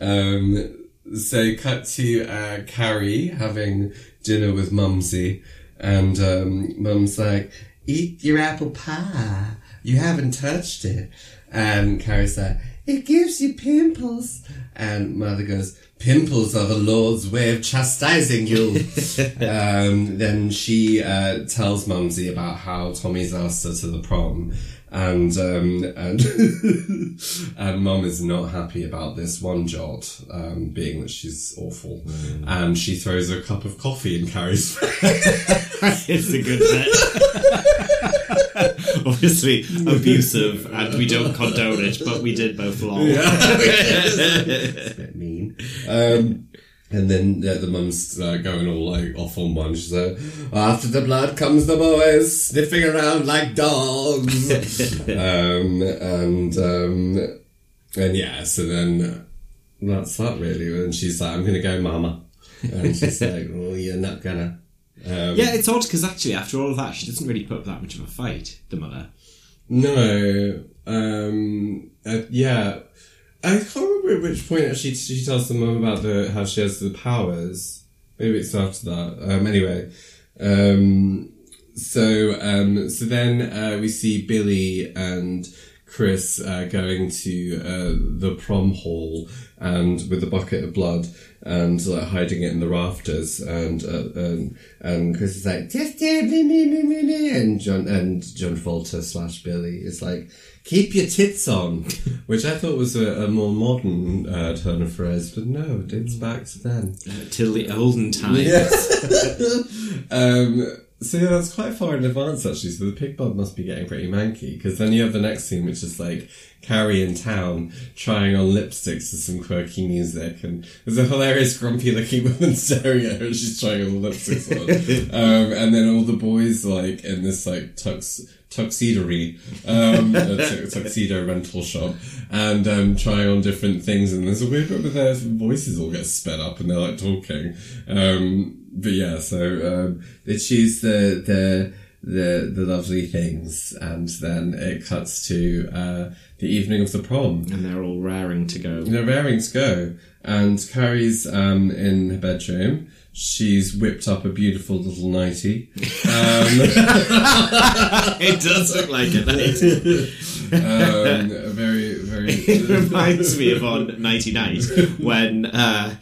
Um, so cut to uh, Carrie having dinner with Mumsy, and um, Mum's like, "Eat your apple pie. You haven't touched it." And Carrie's like, "It gives you pimples." And Mother goes, "Pimples are the Lord's way of chastising you." (laughs) um, then she uh, tells Mumsy about how Tommy's asked her to the prom, and um, and (laughs) and Mum is not happy about this one jot, um, being that she's awful, and she throws a cup of coffee in Carrie's (laughs) it's a good bit. (laughs) Obviously abusive, and we don't condone it, but we did both lol. It's a bit mean. Um, And then uh, the mum's uh, going all like off on one. She's like, "After the blood comes the boys, sniffing around like dogs." (laughs) um, and um, and yeah, so then that's that really. And she's like, "I'm gonna go, mama," and she's (laughs) like, "Oh, you're not gonna." Um, Yeah, it's odd because actually, after all of that, she doesn't really put up that much of a fight. The mother. No. Um. Uh, yeah. I can't remember at which point actually she tells the mum about the how she has the powers. Maybe it's after that. Um. Anyway. Um. So um. So then uh, we see Billy and Chris uh, going to uh, the prom hall and with a bucket of blood and like hiding it in the rafters and uh, and and Chris is like just me me me me me and John and John Travolta slash Billy is like keep your tits on, (laughs) which I thought was a, a more modern uh, turn of phrase, but no, it dates back to then. Uh, till the olden times. (laughs) um, so yeah, that's quite far in advance actually. So the pig bud must be getting pretty manky because then you have the next scene, which is like Carrie in town trying on lipsticks to some quirky music, and there's a hilarious grumpy looking (laughs) woman staring at her as she's trying on the lipsticks on, (laughs) um, and then all the boys like in this like tux tuxedory, um, a tu- (laughs) tuxedo rental shop, and um, trying on different things. And there's a weird bit where their voices all get sped up and they're like talking. Um, but yeah, so um, they choose the the the the lovely things, and then it cuts to uh, the evening of the prom. And they're all raring to go. They're raring to go, and Carrie's um, in her bedroom. She's whipped up a beautiful little nightie. Um, (laughs) it does look like it. Night. um, a very, very. (laughs) it reminds me of on Nighty Night when uh,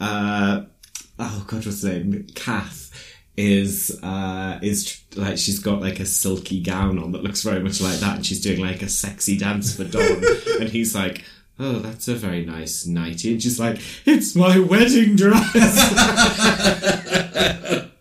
uh, oh god, what's her name? Kath is uh, is like she's got like a silky gown on that looks very much like that, and she's doing like a sexy dance for Dawn, (laughs) and he's like. Oh, that's a very nice nightie. And she's like, it's my wedding dress. (laughs)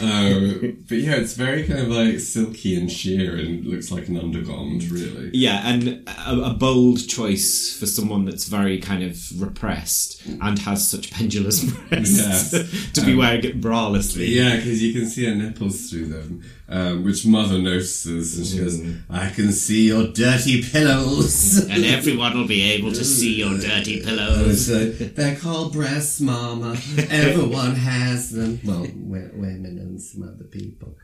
Um, but yeah, it's very kind of like silky and sheer and looks like an undergarment, really. Yeah, and a, a bold choice for someone that's very kind of repressed and has such pendulous (laughs) breasts Yes. to be Um, wearing it bralessly. Yeah, because you can see her nipples through them, um, which Mother notices, and she goes, "I can see your dirty pillows." (laughs) And everyone will be able to see your dirty (laughs) pillows. So, they're called breasts, Mama. (laughs) Everyone has them. Well, women and some other people.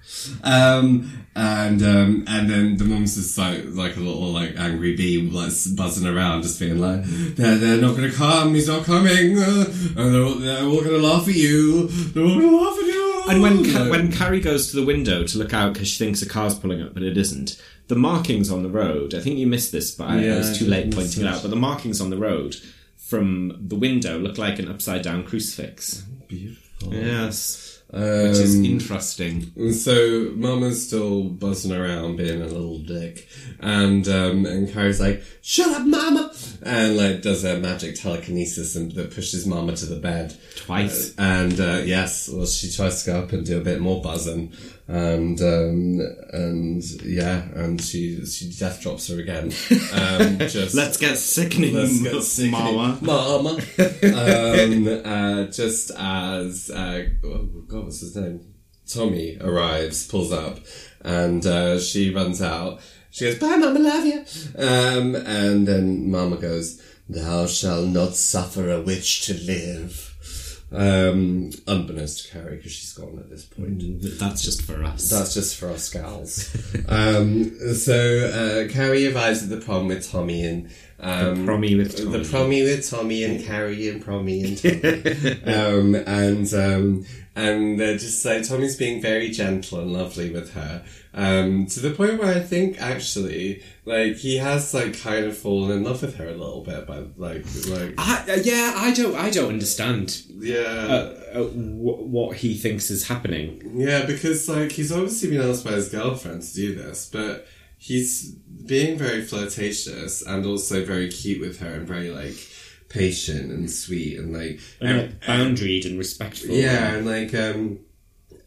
Um, and um, and then the mum's just like like a little like angry bee, like buzzing around, just being like, "They're they're not going to come. He's not coming. Uh, and they're all, they're all going to laugh at you. They're all going to laugh at you." And when Ca- when Carrie goes to the window to look out because she thinks a car's pulling up, but it isn't, the markings on the road. I think you missed this, but I, I was too I late pointing it out. But the markings on the road from the window look like an upside down crucifix. beautiful. Yes, which is Um, interesting. So Mama's still buzzing around being a little dick. And um and Carrie's like, Shut up, Mama and like does a magic telekinesis and that pushes Mama to the bed. Twice. And uh, yes, well she tries to go up and do a bit more buzzing. And um and yeah, and she she death drops her again. (laughs) Um just Let's get sickening, Let's get sickening. Mama. Mama. (laughs) um, uh, just as, uh, oh God, what's his name? Tommy arrives, pulls up, and uh, she runs out. She goes, Bye, Mama, love you. Um, and then Mama goes, Thou shalt not suffer a witch to live. Um, unbeknownst to Carrie, because she's gone at this point. That's just for us. That's just for us gals. (laughs) um, so uh, Carrie arrives at the prom with Tommy and um, The prommy with Tommy. the prommy with Tommy and Carrie and prommy and (laughs) Tommy, um, and um, and they're just like Tommy's being very gentle and lovely with her, um, to the point where I think actually like he has like kind of fallen in love with her a little bit, but like like I, uh, yeah, I don't. I don't understand yeah. uh, uh, wh- what he thinks is happening. Yeah, because like he's obviously been asked by his girlfriend to do this, but he's being very flirtatious and also very cute with her and very like patient and sweet and like And, like, boundaried and respectful. yeah, and like um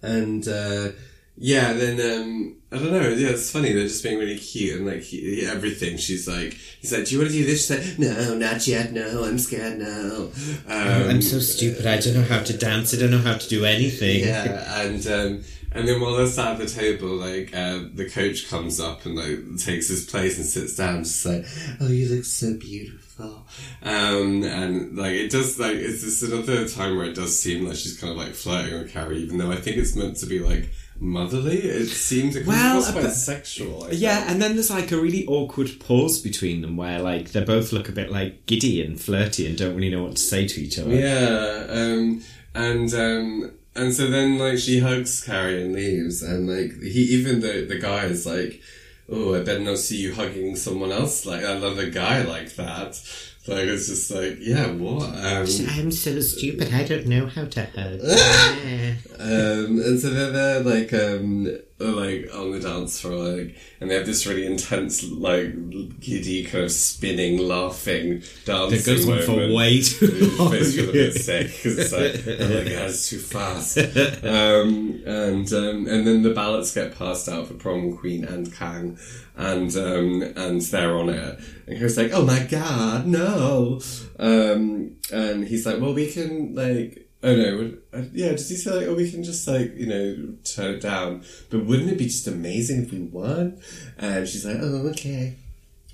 and uh yeah, then um, I don't know. Yeah, it's funny. They're just being really cute and like he, everything. She's like, he's like, "Do you want to do this?" She's like, "No, not yet. No, I'm scared now." Um, I'm so stupid. I don't know how to dance. I don't know how to do anything. Yeah, and um, and then while they're sat at the table, like uh, the coach comes up and like takes his place and sits down, just like, "Oh, you look so beautiful," um, and like it does like it's just another time where it does seem like she's kind of like flirting with Carrie, even though I think it's meant to be like motherly. It seems it Well, feels quite sexual. I Yeah, think. and then there's like a really awkward pause between them where like they both look a bit like giddy and flirty and don't really know what to say to each other. Yeah, um, and um, and so then like she hugs Carrie and leaves, and like he even the the guy is like, oh, I better not see you hugging someone else like another guy like that. Like it's just like, yeah, what? Um, I'm so stupid. I don't know how to hug. (laughs) um, and so they're there like um like on the dance floor like and they have this really intense like giddy kind of spinning laughing dancing it goes on for way too (laughs) long. feels a bit (laughs) sick because it's like, oh my god, it's too fast. Um, and um, and then the ballots get passed out for prom queen and Kang, and um, and they're on it. And he's like, oh my god, no. Um, and he's like, well, we can like. Oh no! uh, Yeah, does he say like, oh, we can just like you know turn it down? But wouldn't it be just amazing if we won? And she's like, oh okay.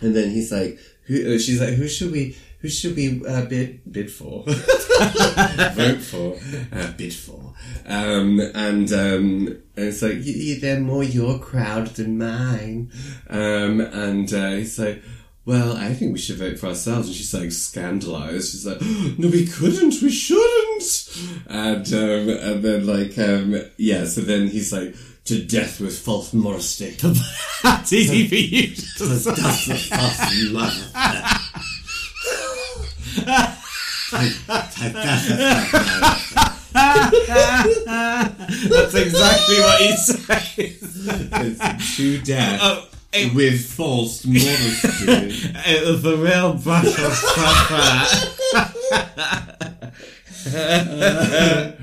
And then he's like, who, uh, she's like, who should we, who should we uh, bid, bid for? (laughs) Vote for, uh, bid for. Um, and, um, and it's like, they're more your crowd than mine. Um, and, uh, he's like, well, I think we should vote for ourselves. And she's like scandalized. She's like, (gasps) no, we couldn't, we shouldn't. And, um, and then like, um, yeah, so then he's like, to death with false modesty. (laughs) That's easy for you to say. That's the false modesty. That's exactly what he says. It's to death Oh, it- with false modesty. It was a real battle (laughs) at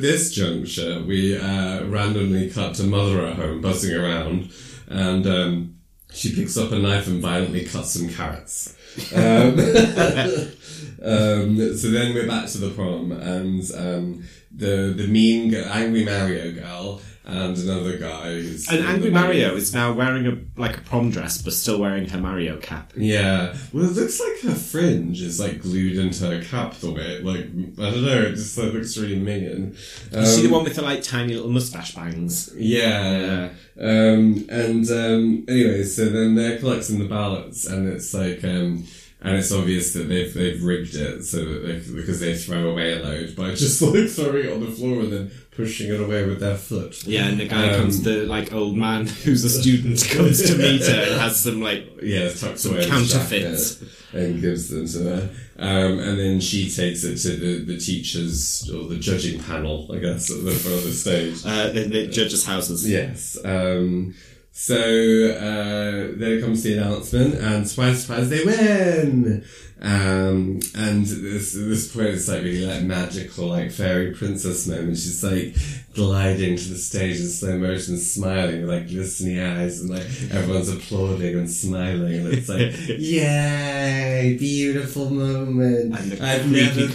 this juncture, we uh, randomly cut to Mother at home buzzing around, and um, she picks up a knife and violently cuts some carrots. Um, (laughs) um, so then we're back to the prom, and um, the the mean, angry Mario girl and another guy. Who's And Angry Mario is now wearing a like a prom dress, but still wearing her Mario cap. Yeah, well, it looks like her fringe is like glued into her cap the way, like I don't know, it just like, looks really minging. Um, Is she the one with the like tiny little mustache bangs? Yeah. Um, and um, anyway, so then they're collecting the ballots, and it's like, um, and it's obvious that they've they've rigged it so that they, because they throw away a load by (laughs) just like throwing it on the floor and then pushing it away with their foot. Yeah, and the guy Um, comes, the like old man (laughs) who's a student (laughs) comes to meet her and has some like Yeah, tucked Some away counterfeits. and gives them to her. Um, and then she takes it to the, the teachers or the judging panel, I guess, at the front of the stage. uh, in the judges' houses. Yes. Um, so uh, then comes the announcement, and surprise, surprise, they win. Um, and this this point is like really like magical, like fairy princess moment. She's like gliding to the stage in slow motion, smiling with like glistening eyes, and like everyone's applauding and smiling, and it's like, (laughs) yay, beautiful moment. And the I've creepy never been-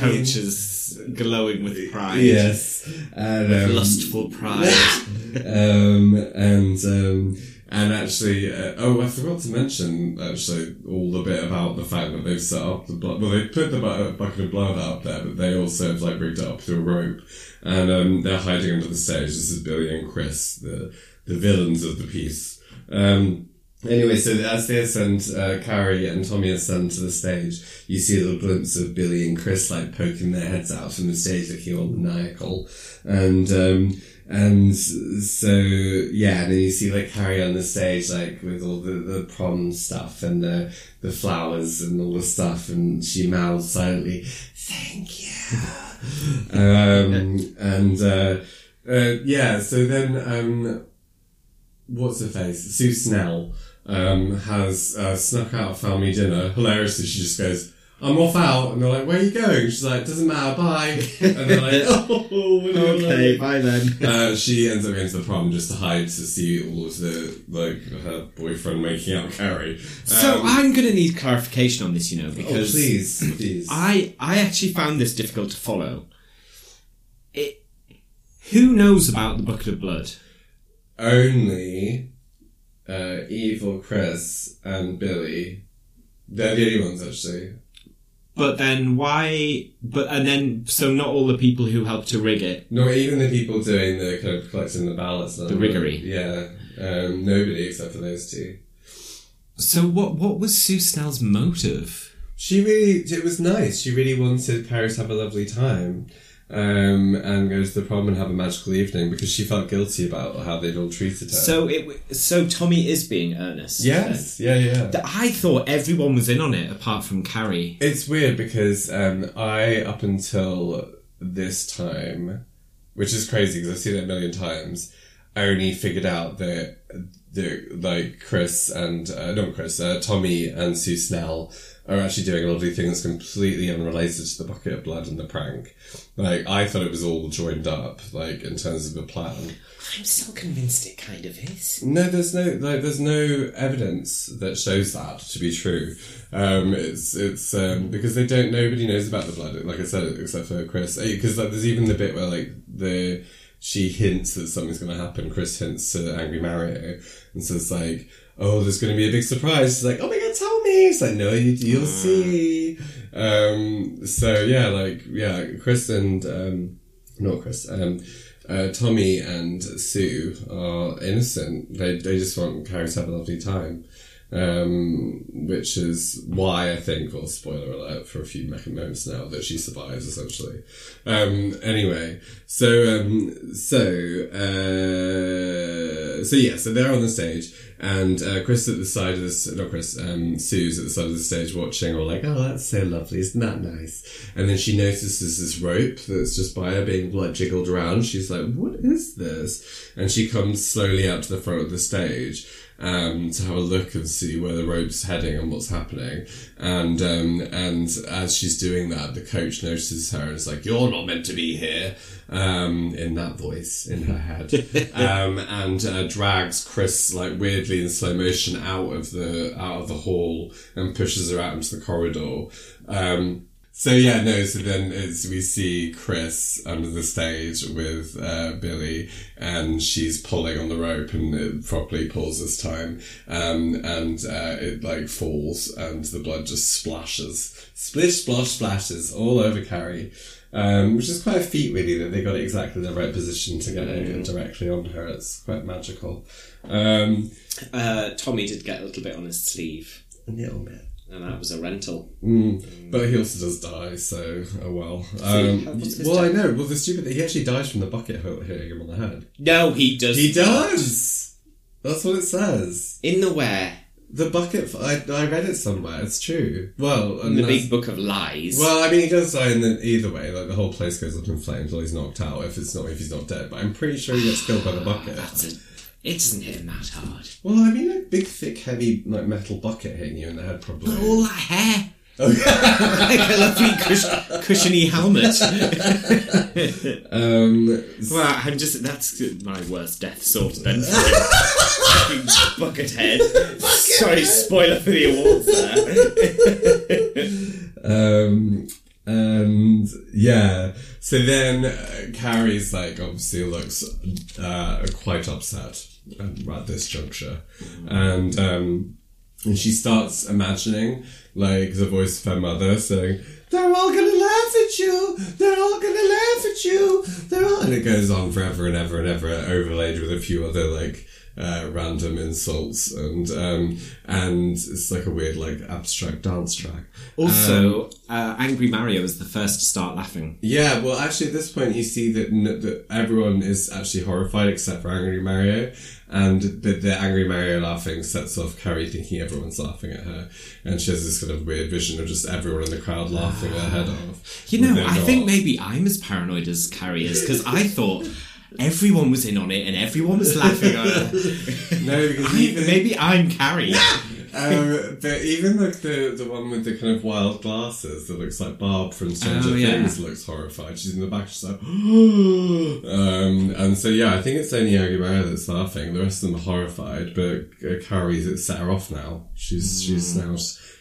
glowing with pride. Yes, and um, Lustful pride. (laughs) um, and um, and actually, uh, oh, I forgot to mention actually all the bit about the fact that they've set up the blood. Well, they put the bucket of blood out there, but they also have like rigged it up to a rope, and um, they're hiding under the stage. This is Billy and Chris, the the villains of the piece. Um, Anyway, so as they ascend, uh, Carrie and Tommy ascend to the stage, you see a little glimpse of Billy and Chris like poking their heads out from the stage looking all maniacal. And, um, and so, yeah, and then you see like Carrie on the stage like with all the, the prom stuff and the, the flowers and all the stuff and she mouths silently, thank you. (laughs) um, and, uh, uh, yeah, so then, um, what's her face? Sue Snell um, has uh, snuck out a family dinner. Hilariously, she just goes, I'm off out. And they're like, where are you going? She's like, doesn't matter, bye. (laughs) And they're like, (laughs) oh, Okay, bye then. (laughs) Uh, she ends up going to the prom just to hide to see all of the, like, her boyfriend making out Carrie. So Um, I'm going to need clarification on this, you know, oh, because please, please. I I actually found this difficult to follow. It who knows about the bucket of blood? only uh, Evil Chris and Billy. They're the only ones, actually. But then why? But and then so not all the people who helped to rig it. Not even the people doing the kind of collecting the ballots. The riggery. Yeah. Um, nobody except for those two. So what what was Sue Snell's motive? She really, it was nice. She really wanted Paris to have a lovely time. Um, and go to the prom and have a magical evening because she felt guilty about how they'd all treated her. So it so Tommy is being earnest. yes, yeah, yeah. I thought everyone was in on it apart from Carrie. It's weird because um, I, up until this time, which is crazy because I've seen it a million times, I only figured out that the like Chris and uh, not Chris, uh, Tommy and Sue Snell are actually doing a lovely thing that's completely unrelated to the bucket of blood and the prank. Like I thought it was all joined up, like in terms of a plan. I'm still convinced it kind of is. No, there's no like there's no evidence that shows that to be true. Um, it's it's um, because they don't. Nobody knows about the blood. Like I said, except for Chris. Because like, there's even the bit where like the she hints that something's going to happen. Chris hints to Angry Mario and says like, "Oh, there's going to be a big surprise." She's like, "Oh my god, tell me!" It's like, "No, you, you'll see." Um, so yeah, like yeah, Chris and um, not Chris. Um, uh, Tommy and Sue are innocent. They they just want Carrie to have a lovely time, um, which is why I think, well, spoiler alert for a few moments now, that she survives essentially. Um, anyway, so um, so uh, so yeah, so they're on the stage, and uh, Chris at the side of this, not Chris, um, Sue's at the side of the stage watching, all like, oh, that's so lovely, isn't that nice? And then she notices this rope that's just by her being like jiggled around. She's like, what is this? And she comes slowly out to the front of the stage. Um, to have a look and see where the rope's heading and what's happening, and um, and as she's doing that, the coach notices her and is like, "You're not meant to be here," um, in that voice in her head, (laughs) um, and uh, drags Chris like weirdly in slow motion out of the out of the hall and pushes her out into the corridor. So yeah, no. So then it's we see Chris under the stage with uh, Billy, and she's pulling on the rope, and it properly pulls this time, um, and uh, it like falls, and the blood just splashes, splish, splash, splashes all over Carrie. Um, which is quite a feat, really, that they got it exactly the right position to get it directly on her. It's quite magical. Um, Uh, Tommy did get a little bit on his sleeve, a little bit. And that was a rental. Mm, but he also does die, so oh well. Um, what's his well, I know. Well, the stupid that he actually dies from the bucket hitting him on the head. No, he does. He does. That's what it says. In the where? The bucket. I, I read it somewhere. It's true. Well, In the big book of lies. Well, I mean, he does die in the, either way. Like the whole place goes up in flames while he's knocked out. If it's not, if he's not dead, but I'm pretty sure he gets killed by the bucket. It doesn't hit him that hard. Well, I mean, a big, thick, heavy, like metal bucket hitting you in the head, probably. All that hair. Oh, (laughs) like a lovely cush- cushiony helmet. (laughs) um, well, I'm just, that's my worst death sort of then. Fucking (laughs) bucket head. Sorry, spoiler for the awards there. Um, and yeah, so then uh, Carrie's like obviously looks uh, quite upset um, at this juncture, and um, and she starts imagining like the voice of her mother saying. They're all gonna laugh at you. They're all gonna laugh at you. They're all, and it goes on forever and ever and ever, overlaid with a few other like uh, random insults, and um, and it's like a weird like abstract dance track. Also, uh, Angry Mario is the first to start laughing. Yeah, well, actually, at this point, you see that, n- that everyone is actually horrified except for Angry Mario, and but the Angry Mario laughing sets off Carrie thinking everyone's laughing at her, and she has this kind of weird vision of just everyone in the crowd laughing her head off. You know, I not. think maybe I'm as paranoid as Carrie is because I thought everyone was in on it and everyone was laughing at her. (laughs) no, because I, even maybe I'm Carrie. Um, but even like the the one with the kind of wild glasses that looks like Barb from Stranger Oh, yeah. Things looks horrified. She's in the back, she's like, (gasps) um, and so yeah, I think it's only Aguilera that's laughing. The rest of them are horrified, but uh, Carrie's it set her off now. She's she's now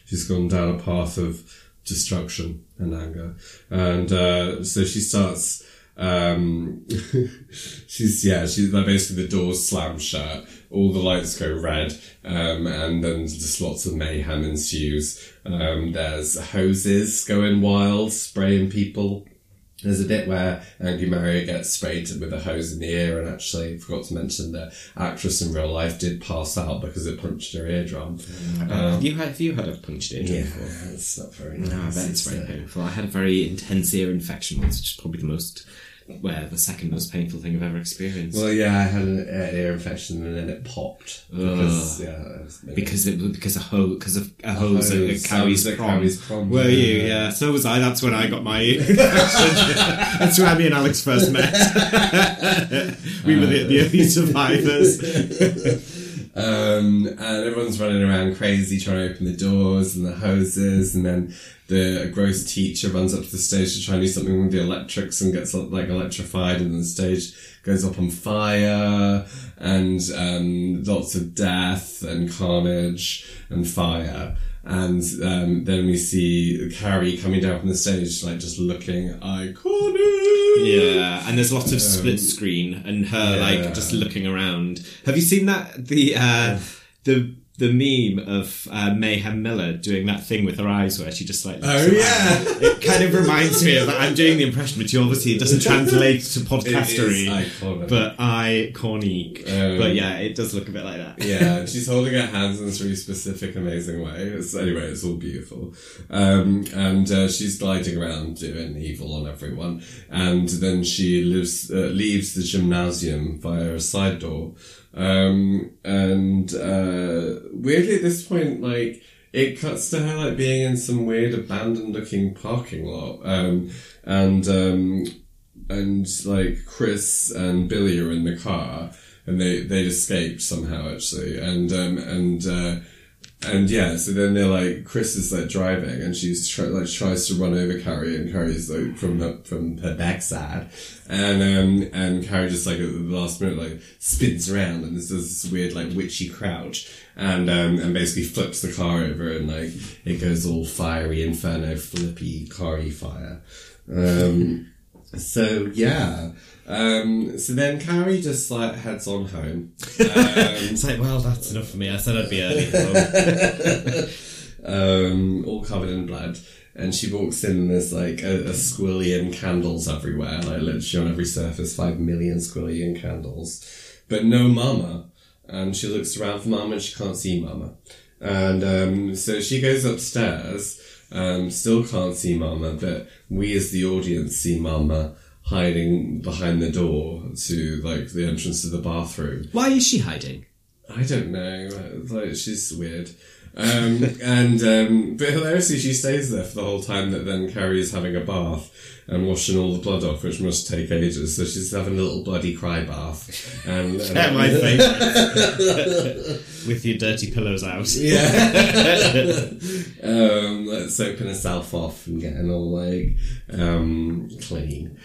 she's gone down a path of destruction and anger, and uh, so she starts. Um, (laughs) she's yeah, she's like basically the doors slam shut, all the lights go red, um, and then just lots of mayhem ensues. Um, there's hoses going wild, spraying people. There's a bit where Angry Mario gets sprayed with a hose in the ear, and actually forgot to mention the actress in real life did pass out because it punched her eardrum. have you had have you had a punctured eardrum Yeah, before? it's not very nice. No, I bet it's very uh, painful. I had a very intense ear infection once, which is probably the most, well, the second most painful thing I've ever experienced. Well, yeah, I had an ear infection and then it popped because yeah, it because it was because a hose because of a hose at hose. Carrie's I was at prom. Carrie's prom, Were you? yeah. Yeah. So was I. That's when I got my infection. (laughs) That's where me and Alex first met. (laughs) we were the, the early survivors. (laughs) Um, and everyone's running around crazy trying to open the doors and the hoses, and then the gross teacher runs up to the stage to try and do something with the electrics and gets like electrified, and the stage goes up on fire, and um, lots of death and carnage and fire. And um, then we see Carrie coming down from the stage, like just looking iconic. Yeah, and there's lots of split screen and her yeah. like just looking around. Have you seen that the uh, the the meme of uh, Mayhem Miller doing that thing with her eyes where she just like Oh, yeah. it kind of reminds me of I'm doing the impression, which obviously it doesn't translate to (laughs) podcastery, iconic. but iconic. Um, but yeah, it does look a bit like that. yeah, she's holding her hands in this really specific, amazing way. It's, anyway, it's all beautiful. Um, and uh, she's gliding around doing evil on everyone. And then she lives, uh, leaves the gymnasium via a side door. Um, and uh, weirdly, at this point, like, it cuts to her like being in some weird abandoned looking parking lot. Um, and um, and like Chris and Billy are in the car, and they they'd escaped somehow actually, and um and uh, and yeah, so then they're like Chris is like driving, and she's like tries to run over Carrie, and Carrie's like from her from her backside, and um and Carrie just like at the last minute like spins around and there's this weird like witchy crouch, and um and basically flips the car over, and like it goes all fiery inferno flippy carry fire. Um, so yeah. Um, so then Carrie just like heads on home. (laughs) Um, It's like, well, that's enough for me. I said I'd be early. (laughs) um, all covered in blood. And she walks in and there's like a, a squillion candles everywhere, like literally on every surface, five million squillion candles. But no mama. And she looks around for mama and she can't see mama. And um, so she goes upstairs, um, still can't see mama, but we as the audience see mama hiding behind the door to like the entrance to the bathroom. Why is she hiding? I don't know. Like she's weird. Um, (laughs) and um, but hilariously, she stays there for the whole time that then Carrie is having a bath and washing all the blood off, which must take ages. So she's having a little bloody cry bath. And, (laughs) and Yeah, my (laughs) favourite. With your dirty pillows out. yeah. (laughs) um, soaping herself off and getting all like um, clean.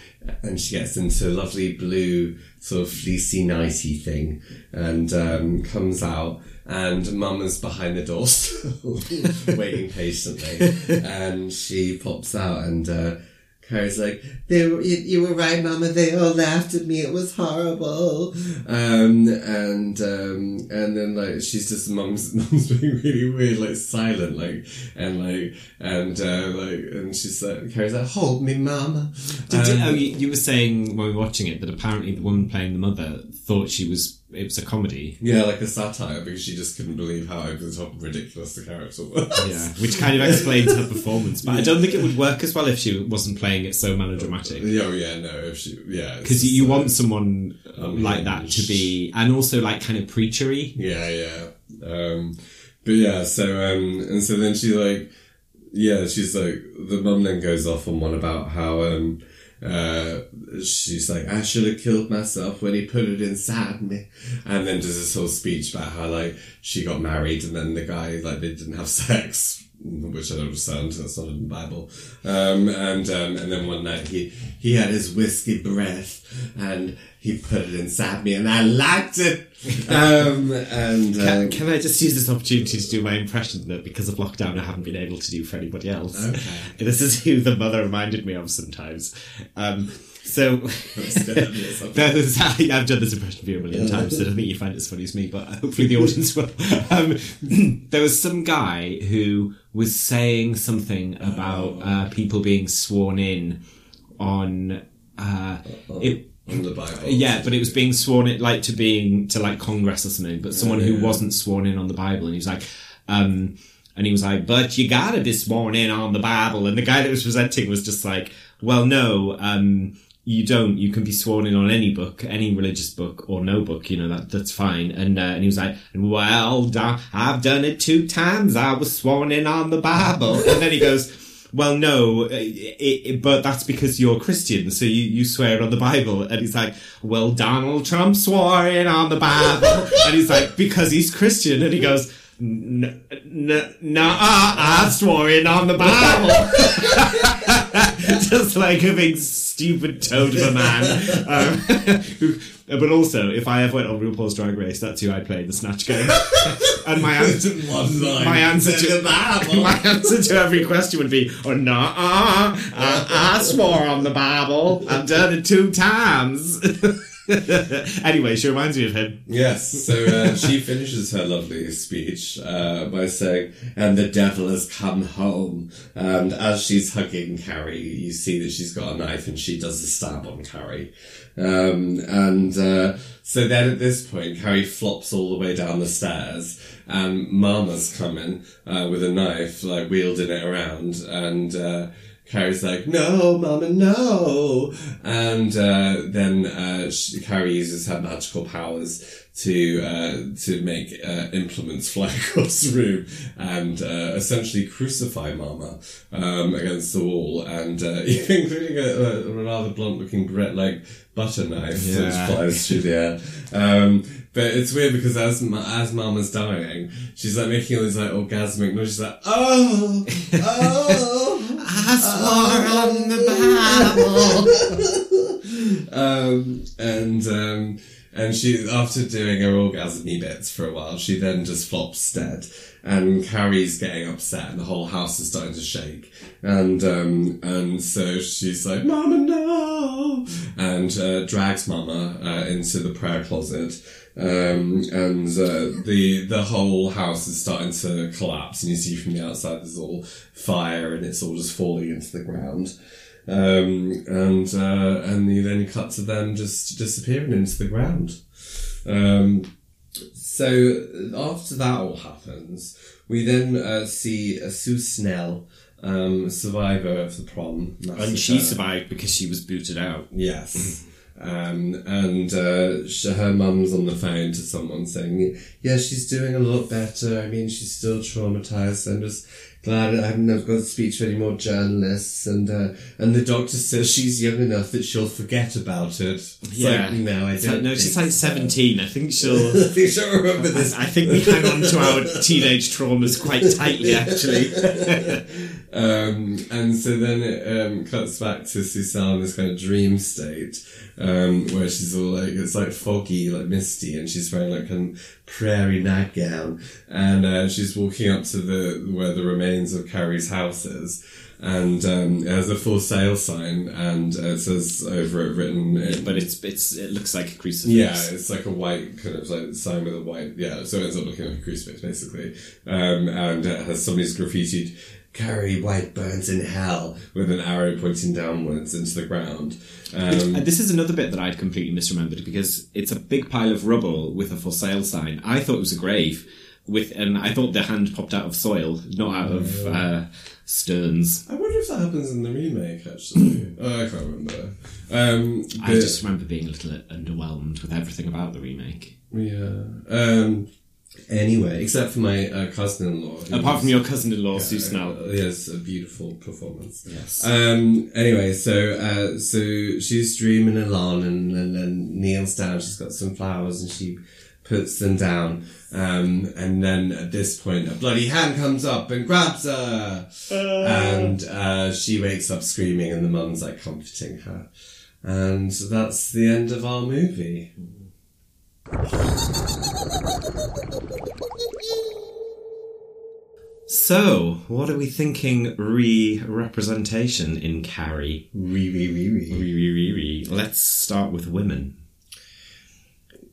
And she gets into a lovely blue sort of fleecy nighty thing and um, comes out and mum is behind the door still waiting patiently. and she pops out and uh, Carrie's like, they were, you, you were right, Mama. They all laughed at me. It was horrible. Um, and um, and then like she's just mum's (laughs) mum's being really weird, like silent, like and like and uh, like and she's like Carrie's like, hold me, Mama. Did, did- Um, oh, you, you were saying when we were watching it that apparently the woman playing the mother thought she was it was a comedy. yeah, like a satire because she just couldn't believe how over the top and ridiculous the character was. Yeah, which kind of explains her performance. But I don't think it would work as well if she wasn't playing it so melodramatic. Oh yeah, no, if she yeah, Because you, uh, want someone like that to be, and also like kind of preachery. Yeah, yeah. Um, but yeah, so um, and so then she like, yeah, she's like the mum then goes off on one about how um, uh, she's like, I should have killed myself when he put it inside me. And then does this whole speech about how, like, she got married and then the guy, like, they didn't have sex. Which I don't understand. That's not in the Bible. Um, and um, and then one night he he had his whiskey breath and he put it inside me and I liked it. Um, and Can, can I just use this opportunity to do my impression that because of lockdown I haven't been able to do for anybody else? Okay. (laughs) This is who the mother reminded me of sometimes. Um, so, (laughs) there was, (laughs) I've done this impression of you a million times, so I don't think you find it as funny as me, but hopefully the audience will. Um, (clears throat) there was some guy who was saying something about uh, people being sworn in on. Uh, it, on the Bible. yeah, but it was being sworn in like to being to like Congress or something, but someone who yeah. wasn't sworn in on the Bible, and he was like, um, and he was like, but you gotta be sworn in on the Bible, and the guy that was presenting was just like, well, no, um, you don't. You can be sworn in on any book, any religious book or no book. You know that that's fine. And uh, and he was like, well, I've done it two times. I was sworn in on the Bible, and then he goes. Well, no, it, it, but that's because you're Christian, so you, you swear on the Bible. And he's like, well, Donald Trump swore in on the Bible. (laughs) and he's like, because he's Christian. And he goes, no, n- nah, I swore in on the Bible. (laughs) Just like a big stupid toad of a man. Um, (laughs) who- Uh, but also, if I ever went on RuPaul's Drag Race, that's who I'd play the Snatch Game. (laughs) and my answer, my answer to Bible. (laughs) my answer to every question would be, "Oh no, I, I swore on the Bible. I've done it two times." (laughs) (laughs) anyway, she reminds me of him. Yes, so uh, she finishes her lovely speech uh, by saying, and the devil has come home. And as she's hugging Carrie, you see that she's got a knife and she does a stab on Carrie. Um, and uh, so then at this point, Carrie flops all the way down the stairs and Mama's coming uh, with a knife, like wielding it around. And uh, Carrie's like, no, Mama, no. And uh, then uh, she, Carrie uses her magical powers to uh, to make uh, implements (laughs) fly across the room and uh, essentially crucify Mama um, against the wall, and uh, (laughs) including a, a rather blunt-looking like butter knife Yeah. that flies through the air. Um, but it's weird because as as Mama's dying, she's like making all these like orgasmic noises. She's like, oh, oh. I swore on the Bible. (laughs) um, and um, and she after doing her orgasmy bits for a while, she then just flops dead. And Carrie's getting upset, and the whole house is starting to shake. And um, and so she's like, "Mama, no!" and uh, drags Mama uh, into the prayer closet. Um, and uh, the the whole house is starting to collapse, and you see from the outside there's all fire, and it's all just falling into the ground. Um, and uh, and you then cut to them just disappearing into the ground. Um, so after that all happens, we then uh, see uh, Sue Snell, um, survivor of the prom, and she survived because she was booted out. Yes. Um, and uh, her mum's on the phone to someone saying, "Yeah, she's doing a lot better. I mean, she's still traumatized. I'm just glad I haven't got to speak to any more journalists." And uh, and the doctor says she's young enough that she'll forget about it. It's Yeah. like, no, I don't. like, no, she's like 17. I think (laughs) she'll. I think she'll remember this. I think we hang on to our teenage traumas quite tightly, actually. (laughs) Um, and so then it um, cuts back to Susanne this kind of dream state, um, where she's all like, it's like foggy, like misty, and she's wearing like a prairie nightgown, and uh, she's walking up to the where the remains of Carrie's house is. And um, it has a for sale sign, and uh, it says over it written, in, but it's it's it looks like a crucifix. yeah, it's like a white kind of like sign with a white, yeah, so it ends up looking like a crucifix basically. Um, and it has somebody's graffitied, Carrie White burns in hell, with an arrow pointing downwards into the ground. Um, And this is another bit that I'd completely misremembered because it's a big pile of rubble with a for sale sign. I thought it was a grave with, and I thought the hand popped out of soil, not out of uh, Stearns. I wonder if that happens in the remake, actually. (coughs) oh, I can't remember. Um, I just remember being a little underwhelmed with everything about the remake. Yeah. Um, Anyway, except for my uh, cousin-in-law. Apart was- from your cousin-in-law, Sue Snell. uh, yes, a beautiful performance. Yes. Um. Anyway, so uh, so she's dreaming along, and, and then kneels down. She's got some flowers, and she puts them down. Um. And then at this point, a bloody hand comes up and grabs her, and uh, she wakes up screaming, and the mum's like comforting her, and that's the end of our movie. So, what are we thinking re-representation in Carrie? Re re re re. Re, re, re, re. Let's start with women.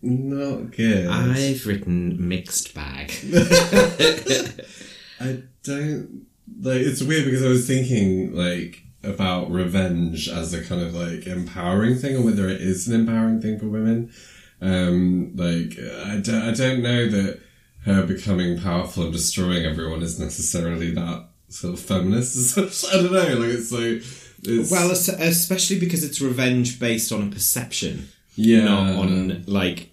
Not good. I've written mixed bag. (laughs) I don't like. It's weird because I was thinking like about revenge as a kind of like empowering thing, or whether it is an empowering thing for women. Um, like I don't, I don't know that her becoming powerful and destroying everyone is necessarily that sort of feminist. (laughs) I don't know. Like it's so. It's, well, especially because it's revenge based on a perception, yeah, not on like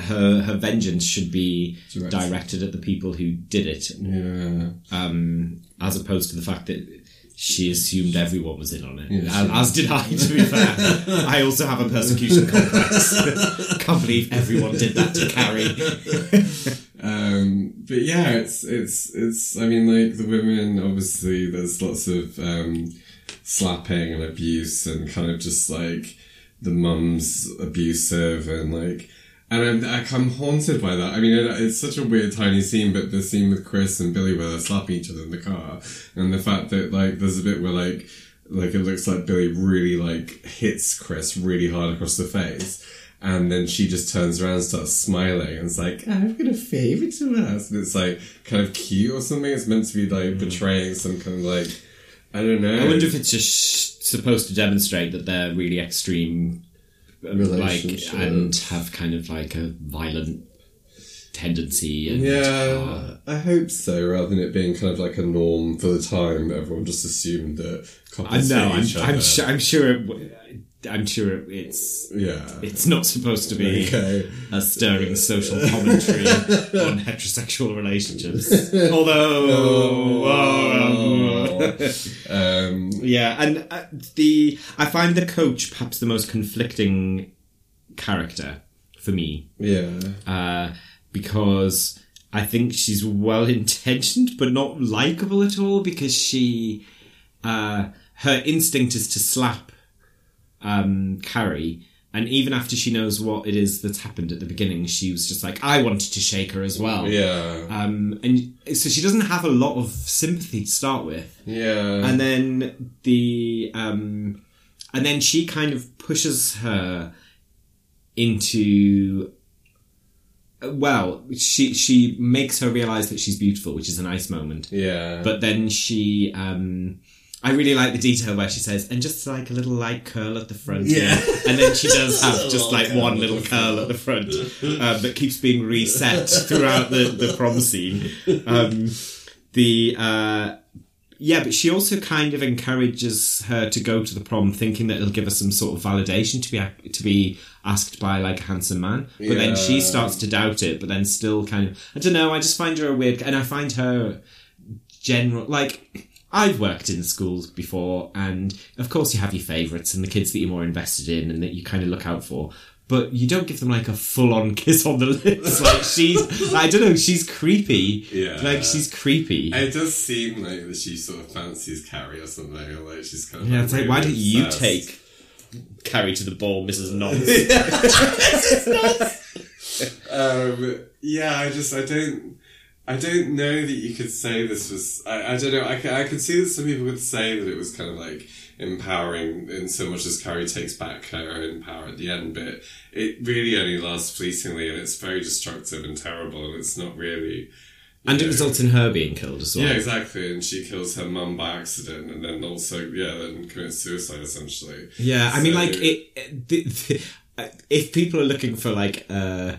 her her vengeance should be Direct. directed at the people who did it, yeah. um, as opposed to the fact that she assumed everyone was in on it. Yeah, as, as did I, to be (laughs) fair. I also have a persecution complex. (laughs) Can't believe everyone did that to Carrie. (laughs) Um, but yeah, it's it's it's. I mean, like the women. Obviously, there's lots of um, slapping and abuse, and kind of just like the mum's abusive, and like. And I'm, I- I'm haunted by that. I mean, it, it's such a weird, tiny scene, but the scene with Chris and Billy where they're slapping each other in the car, and the fact that like there's a bit where like like it looks like Billy really like hits Chris really hard across the face. And then she just turns around and starts smiling and it's like, oh, I've got a favour to ask. And it's like kind of cute or something. It's meant to be like mm. betraying some kind of like, I don't know. I wonder if it's just supposed to demonstrate that they're really extreme, like, and have kind of like a violent tendency. And, Yeah, uh, I hope so, rather than it being kind of like a norm for the time. Everyone just assumed that I know. I'm, I'm, su- I'm sure. It, I'm sure it's Yeah. it's not supposed to be Okay. a stirring social commentary (laughs) on heterosexual relationships. Although, oh, (laughs) um, yeah, and uh, the I find the coach perhaps the most conflicting character for me yeah. uh, because I think she's well intentioned but not likable at all because she uh, her instinct is to slap um, Carrie. And even after she knows what it is that's happened at the beginning, she was just like, I wanted to shake her as well. Yeah. Um, and so she doesn't have a lot of sympathy to start with Yeah. and then the um and then she kind of pushes her into well she she makes her realize that she's beautiful which is a nice moment yeah. but then she um I really like the detail where she says, and just like a little light curl at the front. Yeah. And then she does have (laughs) just like one little curl at the front um, that keeps being reset throughout the, the prom scene. Um, the, uh, yeah, but she also kind of encourages her to go to the prom thinking that it'll give her some sort of validation to be, to be asked by like a handsome man. But then she starts to doubt it, but then still kind of, I don't know, I just find her a weird, and I find her general like I've worked in schools before, and of course you have your favourites and the kids that you're more invested in and that you kind of look out for. But you don't give them like a full-on (laughs) kiss on the lips. Like she's, (laughs) I don't know, she's creepy. Yeah. like she's creepy. It does seem like that she sort of fancies Carrie or something, or like she's kind of. yeah, it's like, why don't you take Carrie to the ball, Mrs. Nonce? (laughs) Um, yeah, I just I don't I don't know that you could say this was I, I don't know I can, I could see that some people would say that it was kind of like empowering in so much as Carrie takes back her own power at the end, but it really only lasts fleetingly and it's very destructive and terrible and it's not really. and it results in her being killed as well. Yeah, exactly. And she kills her mum by accident, and then also, yeah, then commits suicide essentially. Yeah, I mean, like it. it the, (laughs) the, if people are looking for like uh,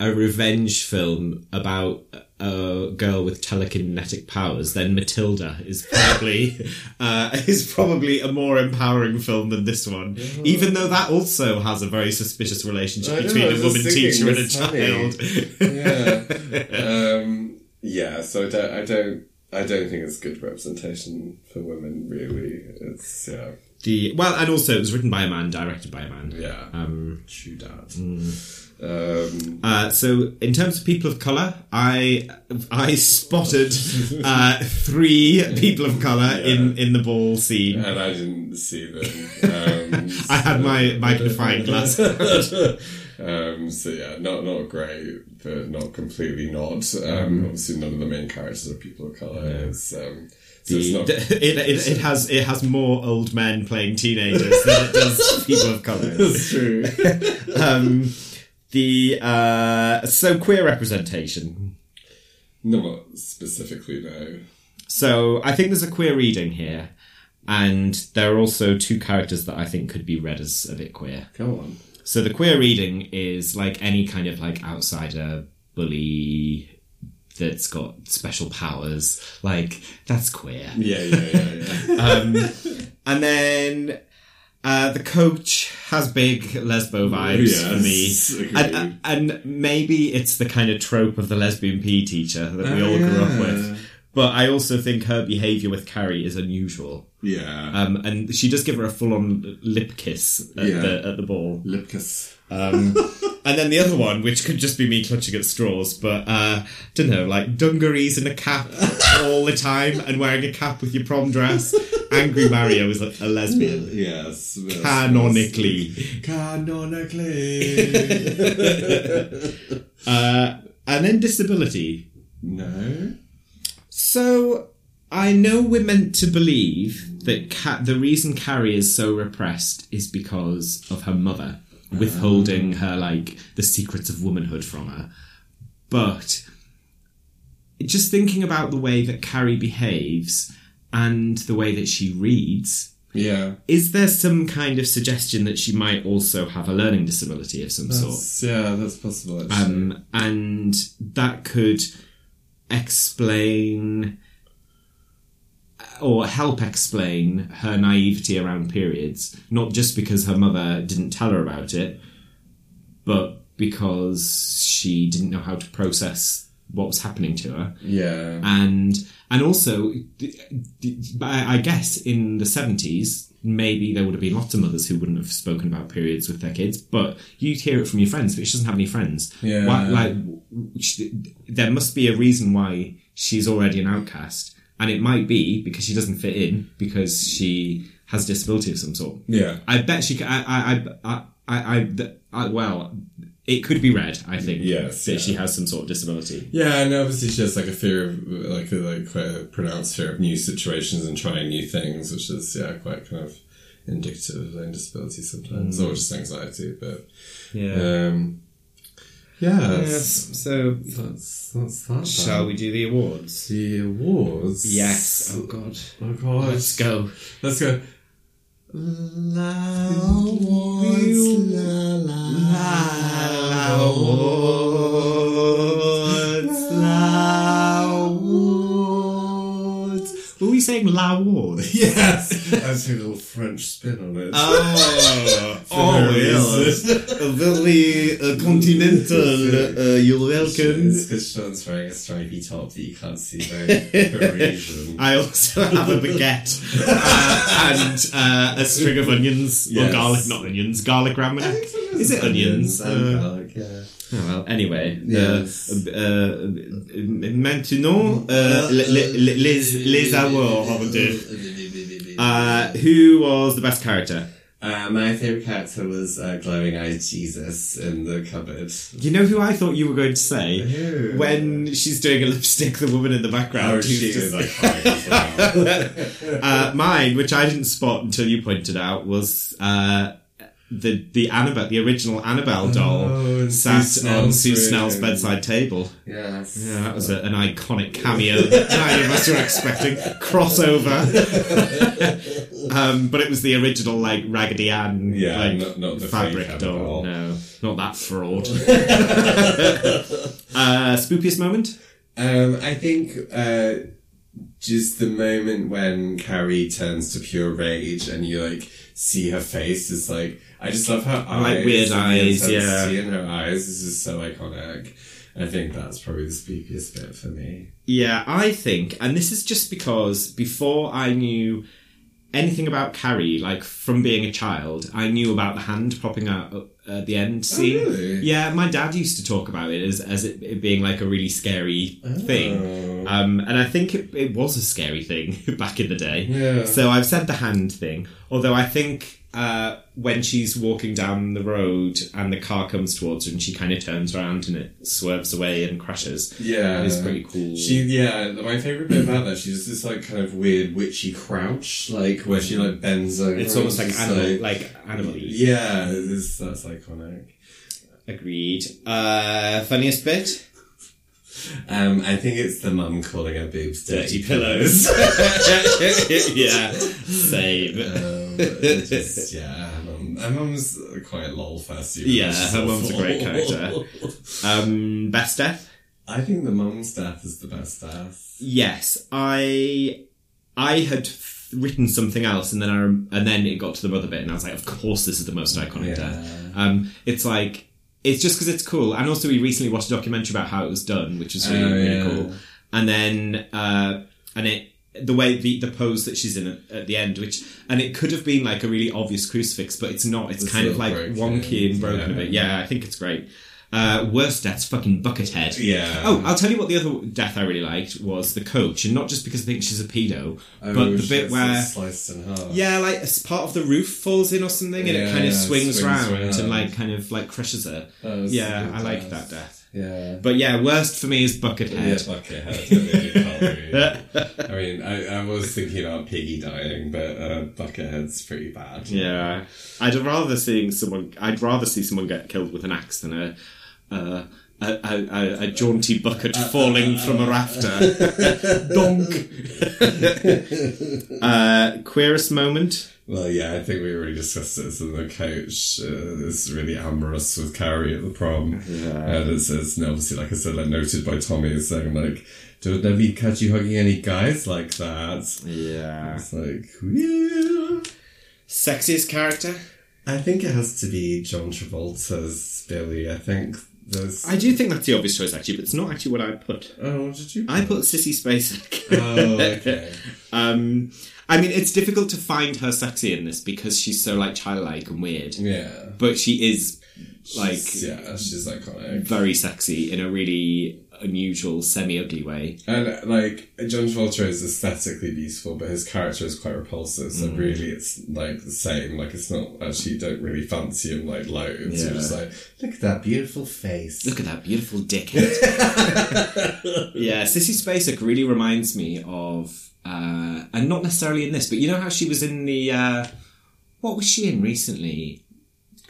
a revenge film about a girl with telekinetic powers, then Matilda is probably (laughs) uh, is probably a more empowering film than this one. Even though that also has a very suspicious relationship know, between I a woman teacher and a Honey. child. yeah. (laughs) Um, yeah. So I don't. I don't. I don't think it's good representation for women. Really, it's yeah. the well, and also it was written by a man, directed by a man. Yeah. Um, True that. Um, Uh, so, in terms of people of color, I I spotted uh, three people of color (laughs) in in the ball scene. and I didn't see them. Um, (laughs) I had my magnifying glass. (laughs) um, so yeah, not not great, but not completely not. Um, obviously, none of the main characters are people of color. It's, um, so it's not. it, it, it has it has more old men playing teenagers than it does people of color. It's true. The uh, so queer representation. not specifically, no. So I think there's a queer reading here, and there are also two characters that I think could be read as a bit queer. Go on. So the queer reading is like any kind of like outsider bully that's got special powers. Like that's queer. Yeah, yeah, yeah, yeah. (laughs) Um, and then uh, the coach has big lesbo vibes for me. Yes, And, and maybe it's the kind of trope of the lesbian PE teacher that we Oh, all grew up with. But I also think her behaviour with Carrie is unusual. yeah. Um, and she does give her a full on lip kiss at, Yeah. the, at the ball. Lip kiss. Um, (laughs) and then the other one, which could just be me clutching at straws, but uh, don't know, like dungarees and a cap (laughs) all the time, and wearing a cap with your prom dress. Angry Mario is a, a lesbian, Yes. yes, canonically. yes. Canonically. (laughs) Uh, and then disability. no. So I know we're meant to believe that Ca- the reason Carrie is so repressed is because of her mother withholding her like the secrets of womanhood from her. But just thinking about the way that Carrie behaves and the way that she reads, Yeah. is there some kind of suggestion that she might also have a learning disability of some sort? Yeah, that's possible. Um, and that could explain or help explain her naivety around periods, not just because her mother didn't tell her about it, but because she didn't know how to process what was happening to her yeah. and and also I guess in the 70s maybe there would have been lots of mothers who wouldn't have spoken about periods with their kids but you'd hear it from your friends but she doesn't have any friends Yeah. why, like there must be a reason why she's already an outcast and it might be because she doesn't fit in because she has a disability of some sort yeah. I bet she. I. I. I. I. I, well, it could be read. I think. Yes, That yeah. she has some sort of disability. Yeah, and obviously she has like a fear of like a like quite a pronounced fear of new situations and trying new things, which is yeah quite kind of indicative of disability sometimes, or just anxiety. But Yeah. um, yeah, So, that's that's that. shall we do the awards? The awards. Yes. Oh God. Oh god. Let's go. Let's go. La awards, la la Were we saying la awards? (laughs) Yes, (laughs) doing a little French spin on it. Oh, (laughs) oh, yes. A very uh, continental. Uh, you're welcome. It's because Sean's wearing a stripy top that you can't see very Parisian. I also have a baguette uh, and uh, a string of onions or garlic, not onions, garlic ramen. Is it onions? and Uh, garlic, yeah. Oh, well, anyway. Yes. Uh, uh, maintenant, uh, les, les, les, les awards. Uh, who was the best character? Uh, my favourite character was uh, glowing eyed Jesus in the cupboard. You know who I thought you were going to say? Who? When she's doing a lipstick, the woman in the background. Oh, she just- is iconic as well. (laughs) uh, mine, which I didn't spot until you pointed out, was uh, the the Annabelle, the original Annabelle doll, Oh, sat Sue on Snell's Sue Snell's room. bedside table. yes. Yeah, that was a, an iconic cameo that neither of us were expecting. Crossover. (laughs) um, but it was the original, like, Raggedy Ann Yeah, like, not- not the fabric fake doll. No, not that fraud. (laughs) uh, spookiest moment? Um, I think uh, just the moment when Carrie turns to pure rage and you like see her face is like I just love her eyes. Like weird eyes, intensity in her eyes is just so iconic. I think that's probably the spookiest bit for me. Yeah, I think, and this is just because before I knew anything about Carrie, like from being a child, I knew about the hand popping out at the end scene. really? Yeah, my dad used to talk about it as as it, it being like a really scary thing. Um, and I think it, it was a scary thing (laughs) back in the day. Yeah. So I've said the hand thing, although I think uh, when she's walking down the road and the car comes towards her and she kind of turns around and it swerves away and crashes. Yeah, It's pretty cool. She, yeah, my favorite bit about that, she does this like kind of weird witchy crouch, like where she like bends over. It's almost like animal, like animal yeah, it's, that's iconic. Agreed. Uh, funniest bit? Um, I think it's the mum calling her boobs dirty, Dirty pillows. (laughs) (laughs) yeah, same. it just, (laughs) yeah, her mum, her mum's quite a lol fest. even Yeah, her mum's a great character. (laughs) Um, best death? I think the mum's death is the best death. Yes, I I had written something else, and then I rem- and then it got to the mother bit, and I was like, of course, this is the most iconic Yeah. death. Um, it's like it's just because it's cool, and also we recently watched a documentary about how it was done, which was really Oh, really cool. And then uh, and it the way the the pose that she's in at, at the end, which and it could have been like a really obvious crucifix, but it's not. It's It's kind of like broken, wonky and broken a yeah. bit. Yeah, I think it's great. Uh, worst death's fucking Buckethead. Yeah. Oh, I'll tell you what the other death I really liked was the coach, and not just because I think she's a pedo, Oh, but the bit where sliced in half. yeah, like as part of the roof falls in or something, and it kind of yeah, swings, swings round and like kind of like crushes her. A yeah, I like that death. Yeah. But yeah, worst for me is Yeah, Buckethead. Buckethead. I mean, you can't really- I mean, I, I was thinking about Piggy dying, but uh, Buckethead's pretty bad. Yeah, I'd rather seeing someone. I'd rather see someone get killed with an axe than a uh, a, a, a, a jaunty bucket falling from a rafter. Donk. uh, queerest moment. Well, yeah, I think we already discussed this in the coach. Uh, it's really amorous with Carrie at the prom. And it's, it's and obviously, like I said, like noted by Tommy, is saying, like, don't let me catch you hugging any guys like that. Yeah. It's like, yeah. Sexiest character. I think it has to be John Travolta's Billy. I think there's. I do think that's the obvious choice, actually, but it's not actually what I put. oh, what did you? I put Sissy Spacek. Oh, okay. (laughs) um, I mean, it's difficult to find her sexy in this because she's so like childlike and weird, Yeah. but she is like She's- yeah, she's iconic. very sexy in a really unusual, semi-ugly way. And like John Travolta is aesthetically beautiful, but his character is quite repulsive. So mm. really, it's like the same. Like it's not actually you don't really fancy him like loads. You're just like, look at that beautiful face. Look at that beautiful dickhead. (laughs) yeah, Sissy Spacek really reminds me of, uh, and not necessarily in this, but you know how she was in the, uh, what was she in recently?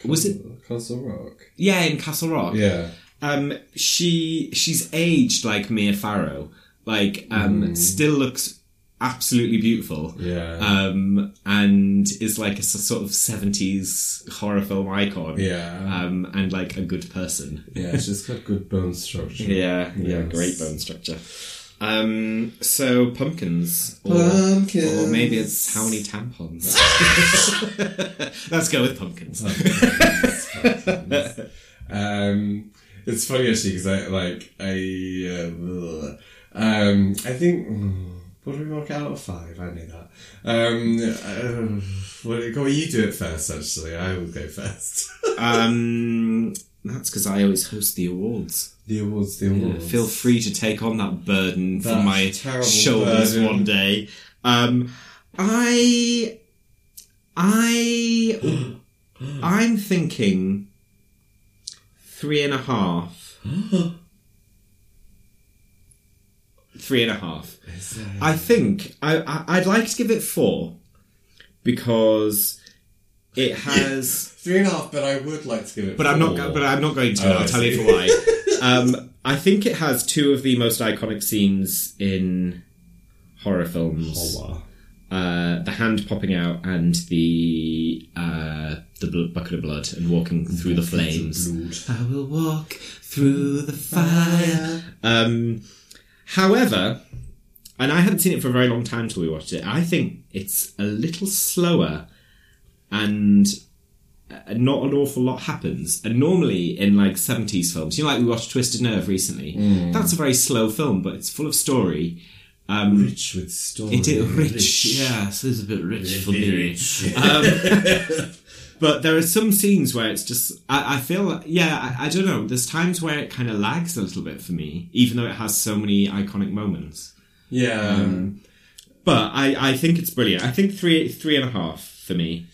Was it Castle Rock? yeah in Castle Rock? Yeah. Um, she she's aged like Mia Farrow, like um, still looks absolutely beautiful. Yeah. Um, and is like a sort of seventies horror film icon. Yeah. Um, and like a good person. yeah, she's got good bone structure. (laughs) Yeah, yeah, Yes. great bone structure. Um, so pumpkins, or, Pumpkins. or maybe it's how many tampons. (laughs) Let's go with pumpkins. um, it's funny actually because I like I uh, um I think mm, what do we work out of five? I knew that. Um, uh, what go? You do it first. Actually, I will go first. Um, that's because I always host the awards. the awards, the awards. Feel free to take on that burden from my shoulders burden. one day. Um, I, I, (gasps) I'm thinking three and a half. (gasps) three and a half. I think I, I I'd like to give it four because it (laughs) has. Three and a half, but I would like to give it. But I'm not. go- But I'm not going to. Oh, I'll tell you see. for why. (laughs) um, I think it has two of the most iconic scenes in horror films: Holla. uh, the hand popping out and the uh, the bl- bucket of blood and walking through the flames. I will walk through the fire. Um, However, and I hadn't seen it for a very long time until we watched it. I think it's a little slower and uh, not an awful lot happens. And normally in like 70s films, you know, like we watched Twisted Nerve recently, that's a very slow film, but it's full of story. Um, Rich with story. it is rich, yeah, so it's a bit rich for me. (laughs) Um, but there are some scenes where it's just, I, I feel, yeah, I, I don't know, there's times where it kind of lags a little bit for me, even though it has so many iconic moments. Yeah. Um, But I, I think it's brilliant. I think three three and a half for me.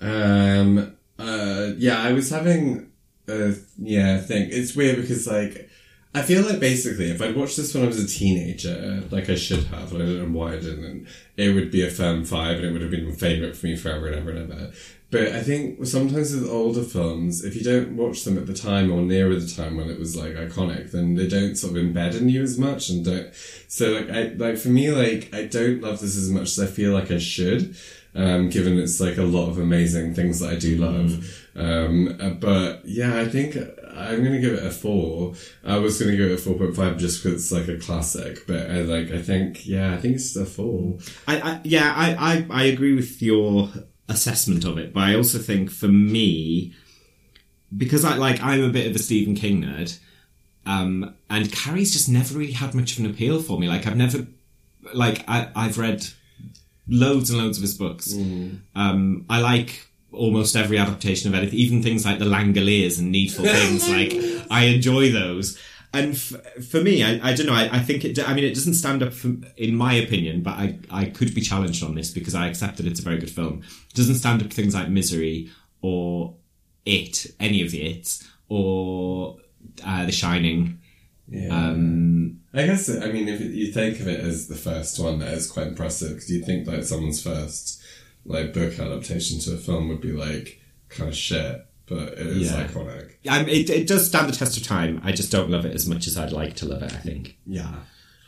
Um. Uh. Yeah. I was having a yeah thing. It's weird because like I feel like basically if I'd watched this when I was a teenager, like I should have, and I don't know why I didn't, it would be a firm five, and it would have been a favorite for me forever and ever and ever. But I think sometimes with older films, if you don't watch them at the time or nearer the time when it was like iconic, then they don't sort of embed in you as much and don't. So like I like for me like I don't love this as much as I feel like I should. Um, given it's like a lot of amazing things that I do love. Um, uh, but yeah, I think I'm gonna give it a four. I was gonna give it a four point five just because it's like a classic, but I like I think yeah, I think it's a four. I, I yeah, I, I, I agree with your assessment of it, but I also think for me, because I like I'm a bit of a Stephen King nerd, um, and Carrie's just never really had much of an appeal for me. Like I've never, like I, I've read loads and loads of his books. Um, I like almost every adaptation of anything, even things like the Langoliers and Needful (laughs) Things. like I enjoy those. And f- for me, I, I don't know. I, I think it. I mean, it doesn't stand up for, in my opinion, but I, I could be challenged on this because I accept that it's a very good film. It doesn't stand up to things like Misery or It, any of the It's, or uh, The Shining. Yeah. Um, I guess, I mean, if you think of it as the first one, that is quite impressive because you think like someone's first like book adaptation to a film would be like kind of shit, but it is Yeah. iconic. um, it, it does stand the test of time. I just don't love it as much as I'd like to love it. I think. Yeah.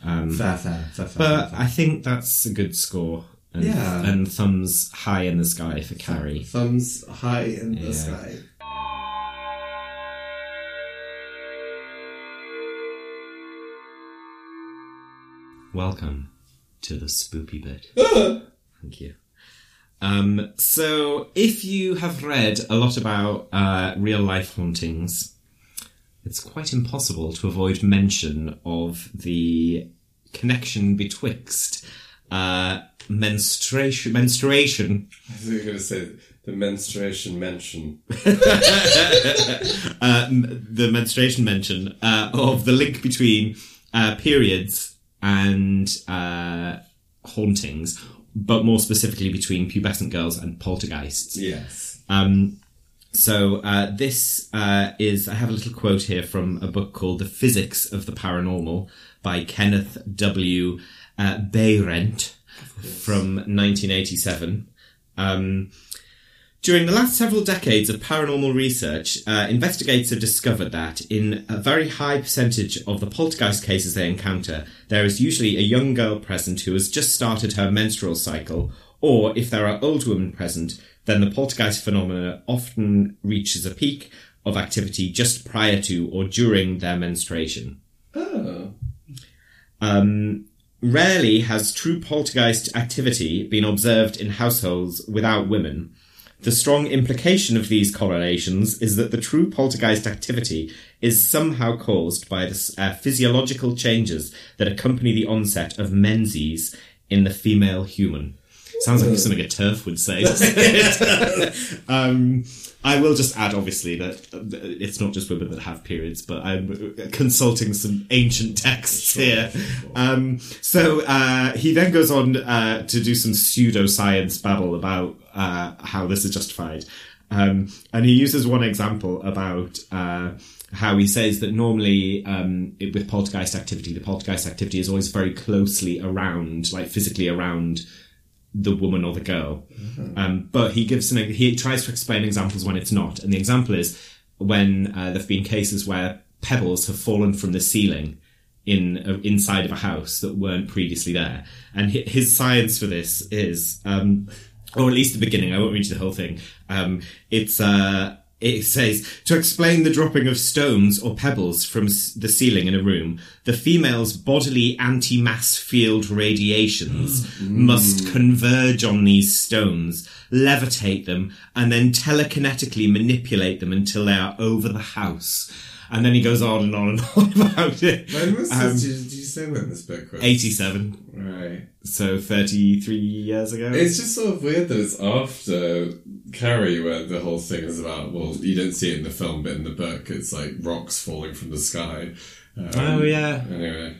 Um, Fair, fair, fair, fair. But I think that's a good score. And, Yeah. And thumbs high in the sky for Carrie. Thumbs high in the Yeah. sky. Welcome to the spoopy bit. (laughs) Thank you. Um, so, if you have read a lot about uh, real life hauntings, it's quite impossible to avoid mention of the connection betwixt uh, menstruation, menstruation I was going to say the menstruation mention. (laughs) uh, the menstruation mention uh, of the link between uh, periods and uh, hauntings, but more specifically between pubescent girls and poltergeists. Yes. Um, so uh, this uh, is I have a little quote here from a book called The Physics of the Paranormal by Kenneth W. Uh, from 1987. Um, during the last several decades of paranormal research, uh, investigators have discovered that in a very high percentage of the poltergeist cases they encounter, there is usually a young girl present who has just started her menstrual cycle, or if there are old women present, then the poltergeist phenomena often reaches a peak of activity just prior to or during their menstruation. Oh. Um, rarely has true poltergeist activity been observed in households without women. The strong implication of these correlations is that the true poltergeist activity is somehow caused by the uh, physiological changes that accompany the onset of menses in the female human. Sounds like something a turf would say. (laughs) um, I will just add, obviously, that uh, it's not just women that have periods, but I'm consulting some ancient texts here. Um, so uh, he then goes on uh, to do some pseudoscience babble about uh, how this is justified. Um, and he uses one example about uh, how he says that normally um, it, with poltergeist activity, the poltergeist activity is always very closely around, like physically around the woman or the girl. Um, but he gives an, he tries to explain examples when it's not. And the example is when uh, there have been cases where pebbles have fallen from the ceiling in uh, inside of a house that weren't previously there. And his science for this is, um, or at least the beginning. I won't read you the whole thing. Um, it's uh, it says to explain the dropping of stones or pebbles from the ceiling in a room, the female's bodily anti-mass field radiations (gasps) mm. must converge on these stones, levitate them, and then telekinetically manipulate them until they are over the house. And then he goes on and on and (laughs) on about it. When was Um, this? Did, you say when this book was? 87, Right. so 33 years ago. It's just sort of weird that it's after Carrie where the whole thing is about, well, you don't see it in the film, but in the book it's like rocks falling from the sky. Um, Oh, yeah. Anyway.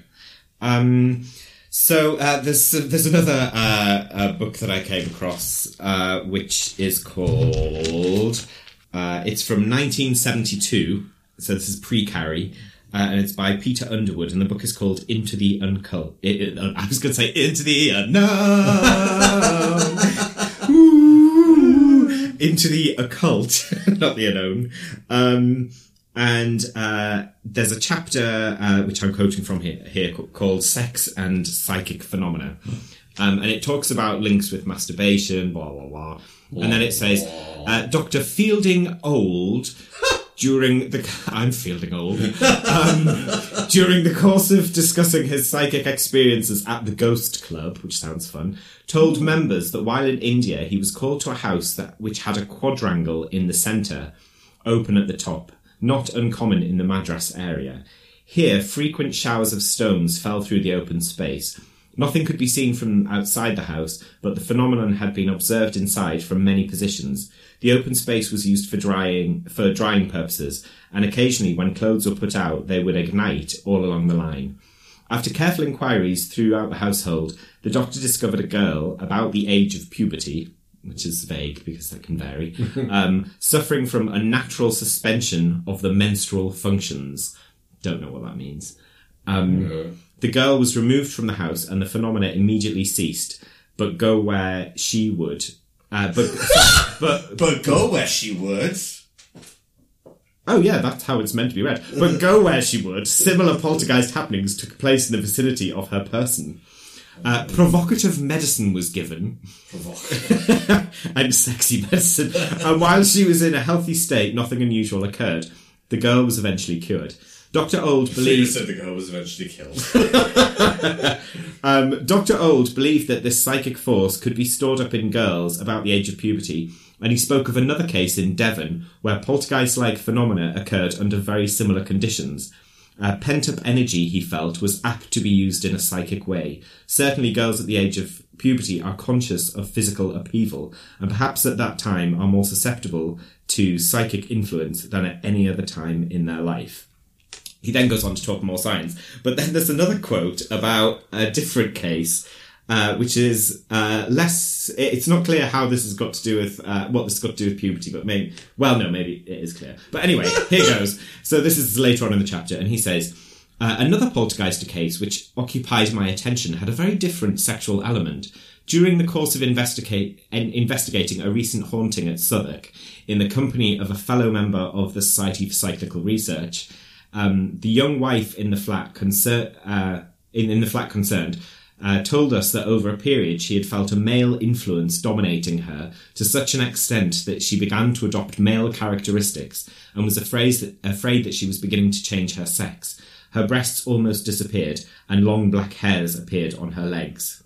Um, so uh, there's there's another uh, uh, book that I came across, uh, which is called. Uh, it's from 1972, so this is pre-Carrie, uh, and it's by Peter Underwood, and the book is called Into the Uncult. I was going to say Into the Unknown. (laughs) Into the occult, (laughs) not the unknown. Um, and uh, there's a chapter uh, which I'm quoting from here, here called "Sex and Psychic Phenomena," um, and it talks about links with masturbation, blah blah blah. And then it says, uh, "Dr. Fielding-Ould." During the, (laughs) I'm fielding old. Um, during the course of discussing his psychic experiences at the Ghost Club, which sounds fun, told members that while in India he was called to a house that which had a quadrangle in the centre, open at the top, not uncommon in the Madras area. Here, frequent showers of stones fell through the open space. Nothing could be seen from outside the house, but the phenomenon had been observed inside from many positions. The open space was used for drying, for drying purposes, and occasionally when clothes were put out, they would ignite all along the line. After careful inquiries throughout the household, the doctor discovered a girl about the age of puberty, which is vague because that can vary, (laughs) um, suffering from unnatural suspension of the menstrual functions. Don't know what that means. Um, the girl was removed from the house and the phenomena immediately ceased, but go where she would. Uh, but, (laughs) but, But go where she would. oh yeah, that's how it's meant to be read. But go where she would, similar poltergeist happenings took place in the vicinity of her person. Uh, provocative medicine was given, (laughs) and sexy medicine. And while she was in a healthy state, nothing unusual occurred. The girl was eventually cured. Dr. Ould believed. said the girl was eventually killed. (laughs) Um, Dr. Ould believed that this psychic force could be stored up in girls about the age of puberty, and he spoke of another case in Devon where poltergeist like phenomena occurred under very similar conditions. Uh, pent up energy, he felt, was apt to be used in a psychic way. Certainly, girls at the age of puberty are conscious of physical upheaval, and perhaps at that time are more susceptible to psychic influence than at any other time in their life. He then goes on to talk more science. But then there's another quote about a different case, uh, which is uh, less. It's not clear how this has got to do with uh, what this has got to do with puberty, but maybe. Well, no, maybe it is clear. But anyway, (laughs) here goes. So this is later on in the chapter, and he says. Uh, another poltergeist case which occupied my attention had a very different sexual element. During the course of investigate, investigating a recent haunting at Southwark, in the company of a fellow member of the Society for Psychical Research, um, the young wife in the flat uh, in, in the flat concerned uh, told us that over a period she had felt a male influence dominating her to such an extent that she began to adopt male characteristics and was afraid that, afraid that she was beginning to change her sex. Her breasts almost disappeared and long black hairs appeared on her legs.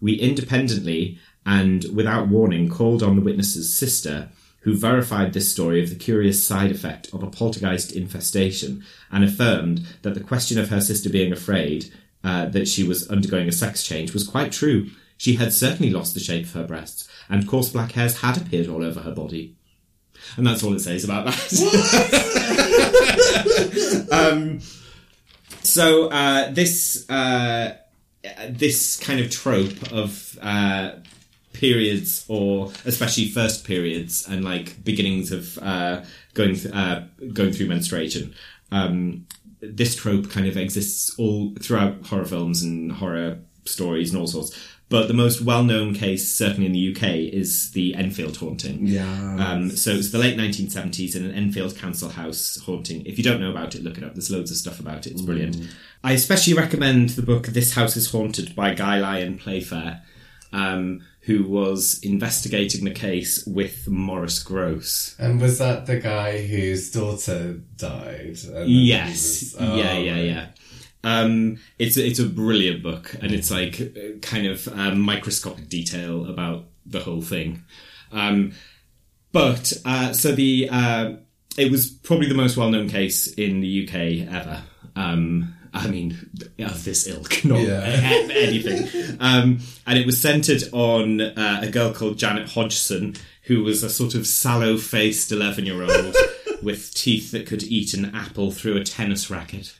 We independently and without warning called on the witness's sister, who verified this story of the curious side effect of a poltergeist infestation and affirmed that the question of her sister being afraid uh, that she was undergoing a sex change was quite true. She had certainly lost the shape of her breasts, and coarse black hairs had appeared all over her body. And that's all it says about that. (laughs) um, so uh, this uh, this kind of trope of uh, periods, or especially first periods, and like beginnings of uh, going th- uh, going through menstruation. Um, this trope kind of exists all throughout horror films and horror stories and all sorts. But the most well-known case, certainly in the UK, is the Enfield haunting. Yeah. Um, so it's the late 1970s in an Enfield council house haunting. If you don't know about it, look it up. There's loads of stuff about it. It's brilliant. I especially recommend the book This House is Haunted by Guy Lyon Playfair. Um, who was investigating the case with Maurice Grosse. And was that the guy whose daughter died? Yes, was- oh, yeah, yeah, right. yeah. Um, it's a, it's a brilliant book, and it's like uh, kind of um, microscopic detail about the whole thing. Um, but uh, so the uh, it was probably the most well known case in the UK ever. Um, I mean, of this ilk, (laughs) not Yeah. anything. Um, and it was centered on uh, a girl called Janet Hodgson, who was a sort of sallow faced 11 year old (laughs) with teeth that could eat an apple through a tennis racket.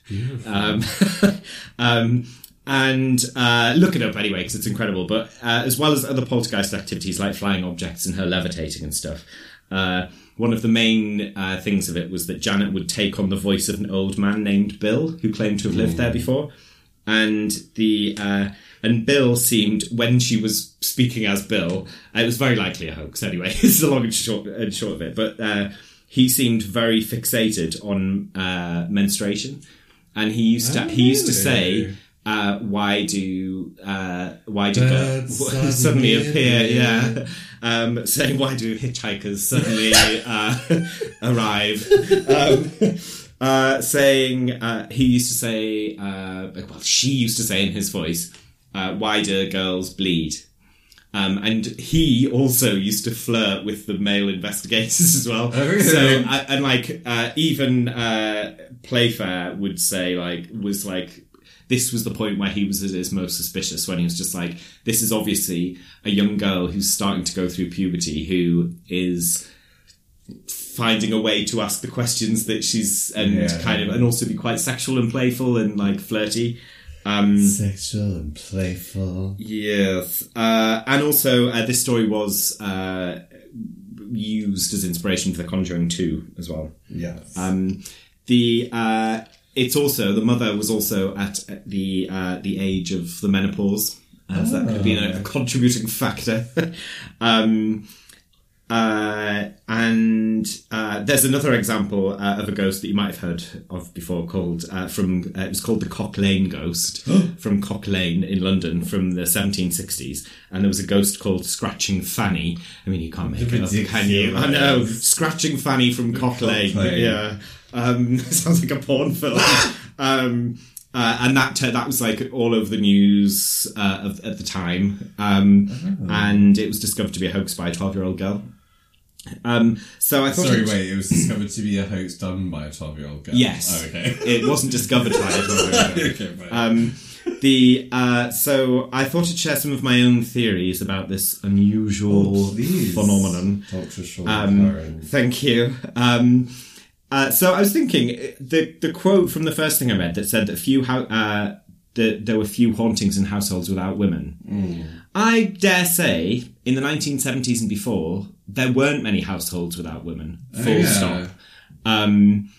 Um, (laughs) um, and uh, look it up anyway because it's incredible. But uh, as well as other poltergeist activities like flying objects and her levitating and stuff, uh, one of the main uh, things of it was that Janet would take on the voice of an old man named Bill who claimed to have lived there before, and the uh, and Bill seemed when she was speaking as Bill, it was very likely a hoax anyway. this (laughs) is the long and short and short of it, but. Uh, he seemed very fixated on uh, menstruation, and he used to he used to say? Uh, "Why do uh, why do Birds (laughs) suddenly suddenly appear?" Yeah, um, saying, (laughs) "Why do hitchhikers suddenly uh, (laughs) arrive?" Um, uh, saying uh, he used to say, uh, well, she used to say in his voice, uh, "Why do girls bleed?" Um, and he also used to flirt with the male investigators as well. Oh, really? So, and like, uh, even uh, Playfair would say, like, was like, this was the point where he was at his most suspicious when he was just like, this is obviously a young girl who's starting to go through puberty who is finding a way to ask the questions that she's and Yeah. kind of and also be quite sexual and playful and like flirty. Um, Sexual and playful. Yes, uh, and also uh, this story was uh, used as inspiration for The Conjuring 2 as well. Yes. Um, the uh, it's also the mother was also at the uh, the age of the menopause, as that could have been a, a contributing factor. (laughs) um, uh, and uh, there's another example uh, of a ghost that you might have heard of before, called uh, from uh, it was called the Cock Lane Ghost (gasps) from Cock Lane in London from the 1760s, and there was a ghost called Scratching Fanny. I mean, you can't make it up, can you? I know, Scratching Fanny from Cock, Cock Lane. Lane. Yeah, um, (laughs) sounds like a porn film. (laughs) um, uh, and that that was like all over the news uh, of, at the time, um, and it was discovered to be a hoax by a twelve-year-old girl. Um, so I thought, Sorry, it, wait, it was discovered to be a hoax done by a 12 year old girl. yes, Oh, okay. (laughs) it wasn't discovered by a twelve-year-old girl. okay. Um, the uh, so I thought I'd share some of my own theories about this unusual Oh, phenomenon. Dr. Sean Um, thank you. Um, uh, so I was thinking uh, the the quote from the first thing I read that said that few hou- uh, that there were few hauntings in households without women. I dare say, in the 1970s and before, there weren't many households without women. Full yeah. stop. Um,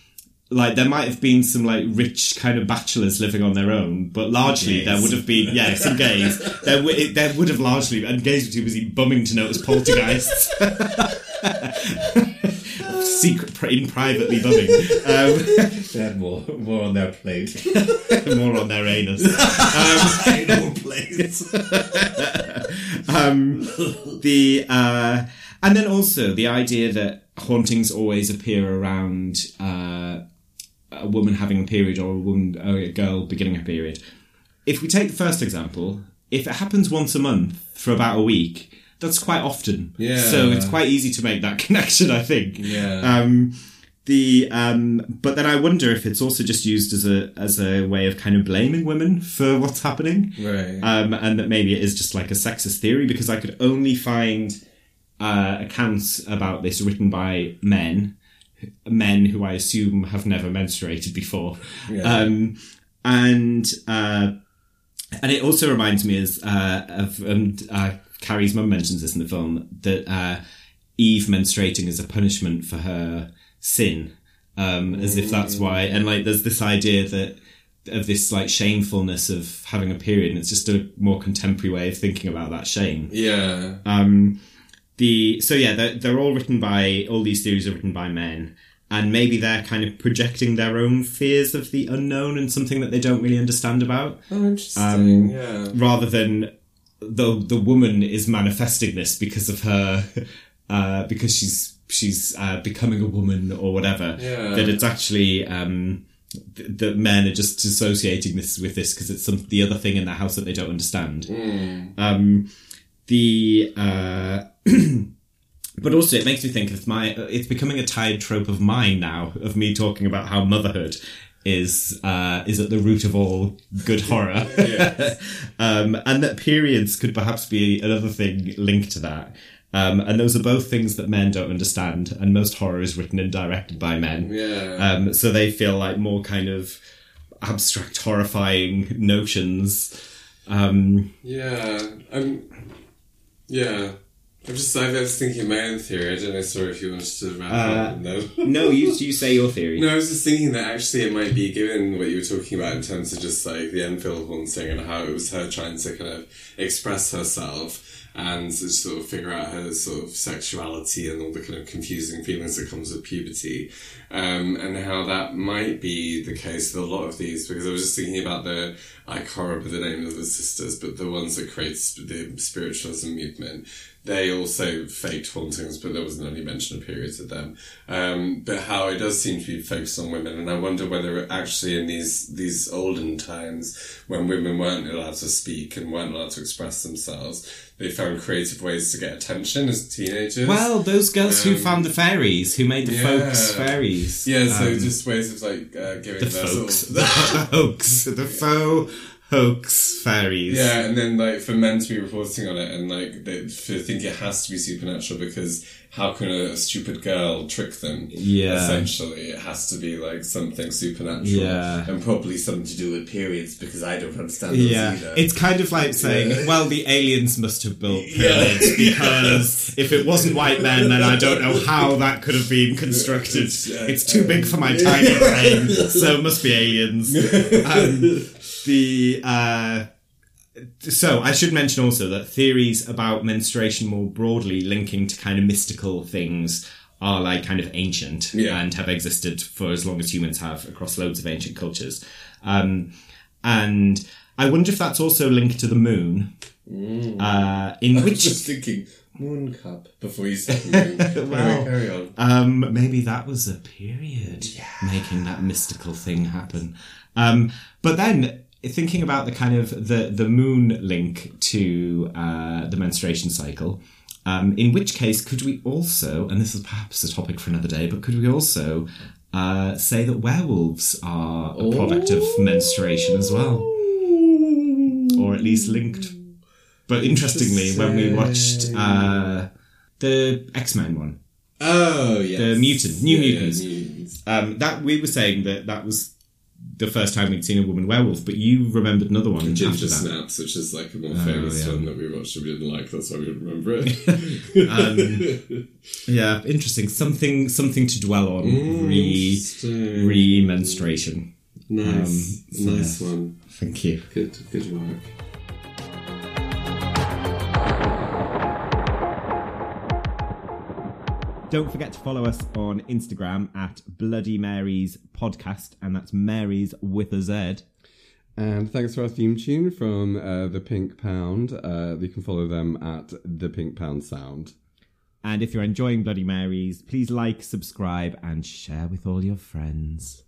like there might have been some like rich kind of bachelors living on their own, but largely Gays. there would have been yeah some gays. there w- it, there would have largely and gays were too busy bumming to notice poltergeists. (laughs) Secret, in privately bumming, um, They had more, more on their plate. (laughs) more on their anus. Anal plates. (laughs) um, the uh, and then also the idea that hauntings always appear around uh, a woman having a period or a woman or a girl beginning a period. If we take the first example, if it happens once a month for about a week, that's quite often. Yeah. So it's quite easy to make that (laughs) connection. I think. Yeah. Um, the um, but then I wonder if it's also just used as a as a way of kind of blaming women for what's happening right. um, and that maybe it is just like a sexist theory because I could only find uh, accounts about this written by men, men who I assume have never menstruated before, Yeah. um, and uh, and it also reminds me as uh, of um, uh, Carrie's mum mentions this in the film that uh, Eve menstruating is a punishment for her sin, um, as if that's why. And like, there's this idea that of this like shamefulness of having a period, and it's just a more contemporary way of thinking about that shame. yeah. Um, the so yeah, they're, they're all written by all these theories are written by men, and maybe they're kind of projecting their own fears of the unknown and something that they don't really understand about Oh, interesting. Um, yeah. rather than the the woman is manifesting this because of her (laughs) uh, because she's she's uh, becoming a woman or whatever. Yeah. That it's actually um, th- that men are just associating this with this because it's some the other thing in the house that they don't understand. Um, the uh, (clears throat) but also it makes me think of my it's becoming a tired trope of mine now of me talking about how motherhood is uh, is at the root of all good horror. (laughs) (laughs) Um, and that periods could perhaps be another thing linked to that. Um, and those are both things that men don't understand and most horror is written and directed by men. Yeah. um, so they feel like more kind of abstract horrifying notions. Um, Yeah, I'm. Yeah, I'm just. I was thinking my own theory. I don't know. Sorry if you wanted to wrap Uh, up. No. no you, you say your theory No, I was just thinking that actually it might be given what you were talking about in terms of just like the Enfield haunting and how it was her trying to kind of express herself and sort of figure out her sort of sexuality and all the kind of confusing feelings that comes with puberty. Um, and how that might be the case with a lot of these, because I was just thinking about the, I can't remember the name of the sisters, but the ones that create sp- the spiritualism movement, they also faked hauntings, but there wasn't any mention of periods of them. Um, but how it does seem to be focused on women, and I wonder whether actually in these these olden times when women weren't allowed to speak and weren't allowed to express themselves, they found creative ways to get attention as teenagers. Well, those girls who Um, found the fairies, who made the yeah. folks fairies. yeah, so Um, just ways of like uh, giving the folks, sort (laughs) the, of (laughs) the hoax, the faux hoax fairies. Yeah, and then like for men to be reporting on it and like they think it has to be supernatural because how can a stupid girl trick them? Yeah. Essentially, it has to be like something supernatural. Yeah. And probably something to do with periods because I don't understand those Yeah, either. it's kind of like saying, Yeah. well, the aliens must have built (laughs) Yeah. pyramids (laughs) because if it wasn't white men, then I don't know how that could have been constructed. It's, uh, It's too big for my tiny (laughs) brain, so it must be aliens. Um, the uh, so I should mention also that theories about menstruation more broadly linking to kind of mystical things are like kind of ancient Yeah. and have existed for as long as humans have across loads of ancient cultures. Um, and I wonder if that's also linked to the moon, uh, in I was which just thinking moon cup before you said (laughs) moon. (laughs) Anyway, carry on. Um, maybe that was a period making that mystical thing happen. Um, but then thinking about the kind of the the moon link to uh, the menstruation cycle. Um, in which case, could we also, and this is perhaps a topic for another day, but could we also uh, say that werewolves are a product of menstruation as well, or at least linked? But interestingly, when we watched uh, the X Men one, Oh yes. The mutant- New Yeah, yeah, Mutants. mutants. um, that we were saying that that was the first time we'd seen a woman werewolf, but you remembered another one after Ginger that. Snaps, which is like a more famous yeah. one that we watched and we didn't like, that's why we didn't remember it. (laughs) Um, Yeah, interesting. Something something to dwell on. re re menstruation. Nice, Um, so, nice one. Thank you. Good, good work. Don't forget to follow us on Instagram at Bloody Mary's Podcast, and that's Mary's with a Z. And thanks to our theme tune from uh, The Pink Pound. Uh, you can follow them at The Pink Pound Sound. And if you're enjoying Bloody Marys, please like, subscribe, and share with all your friends.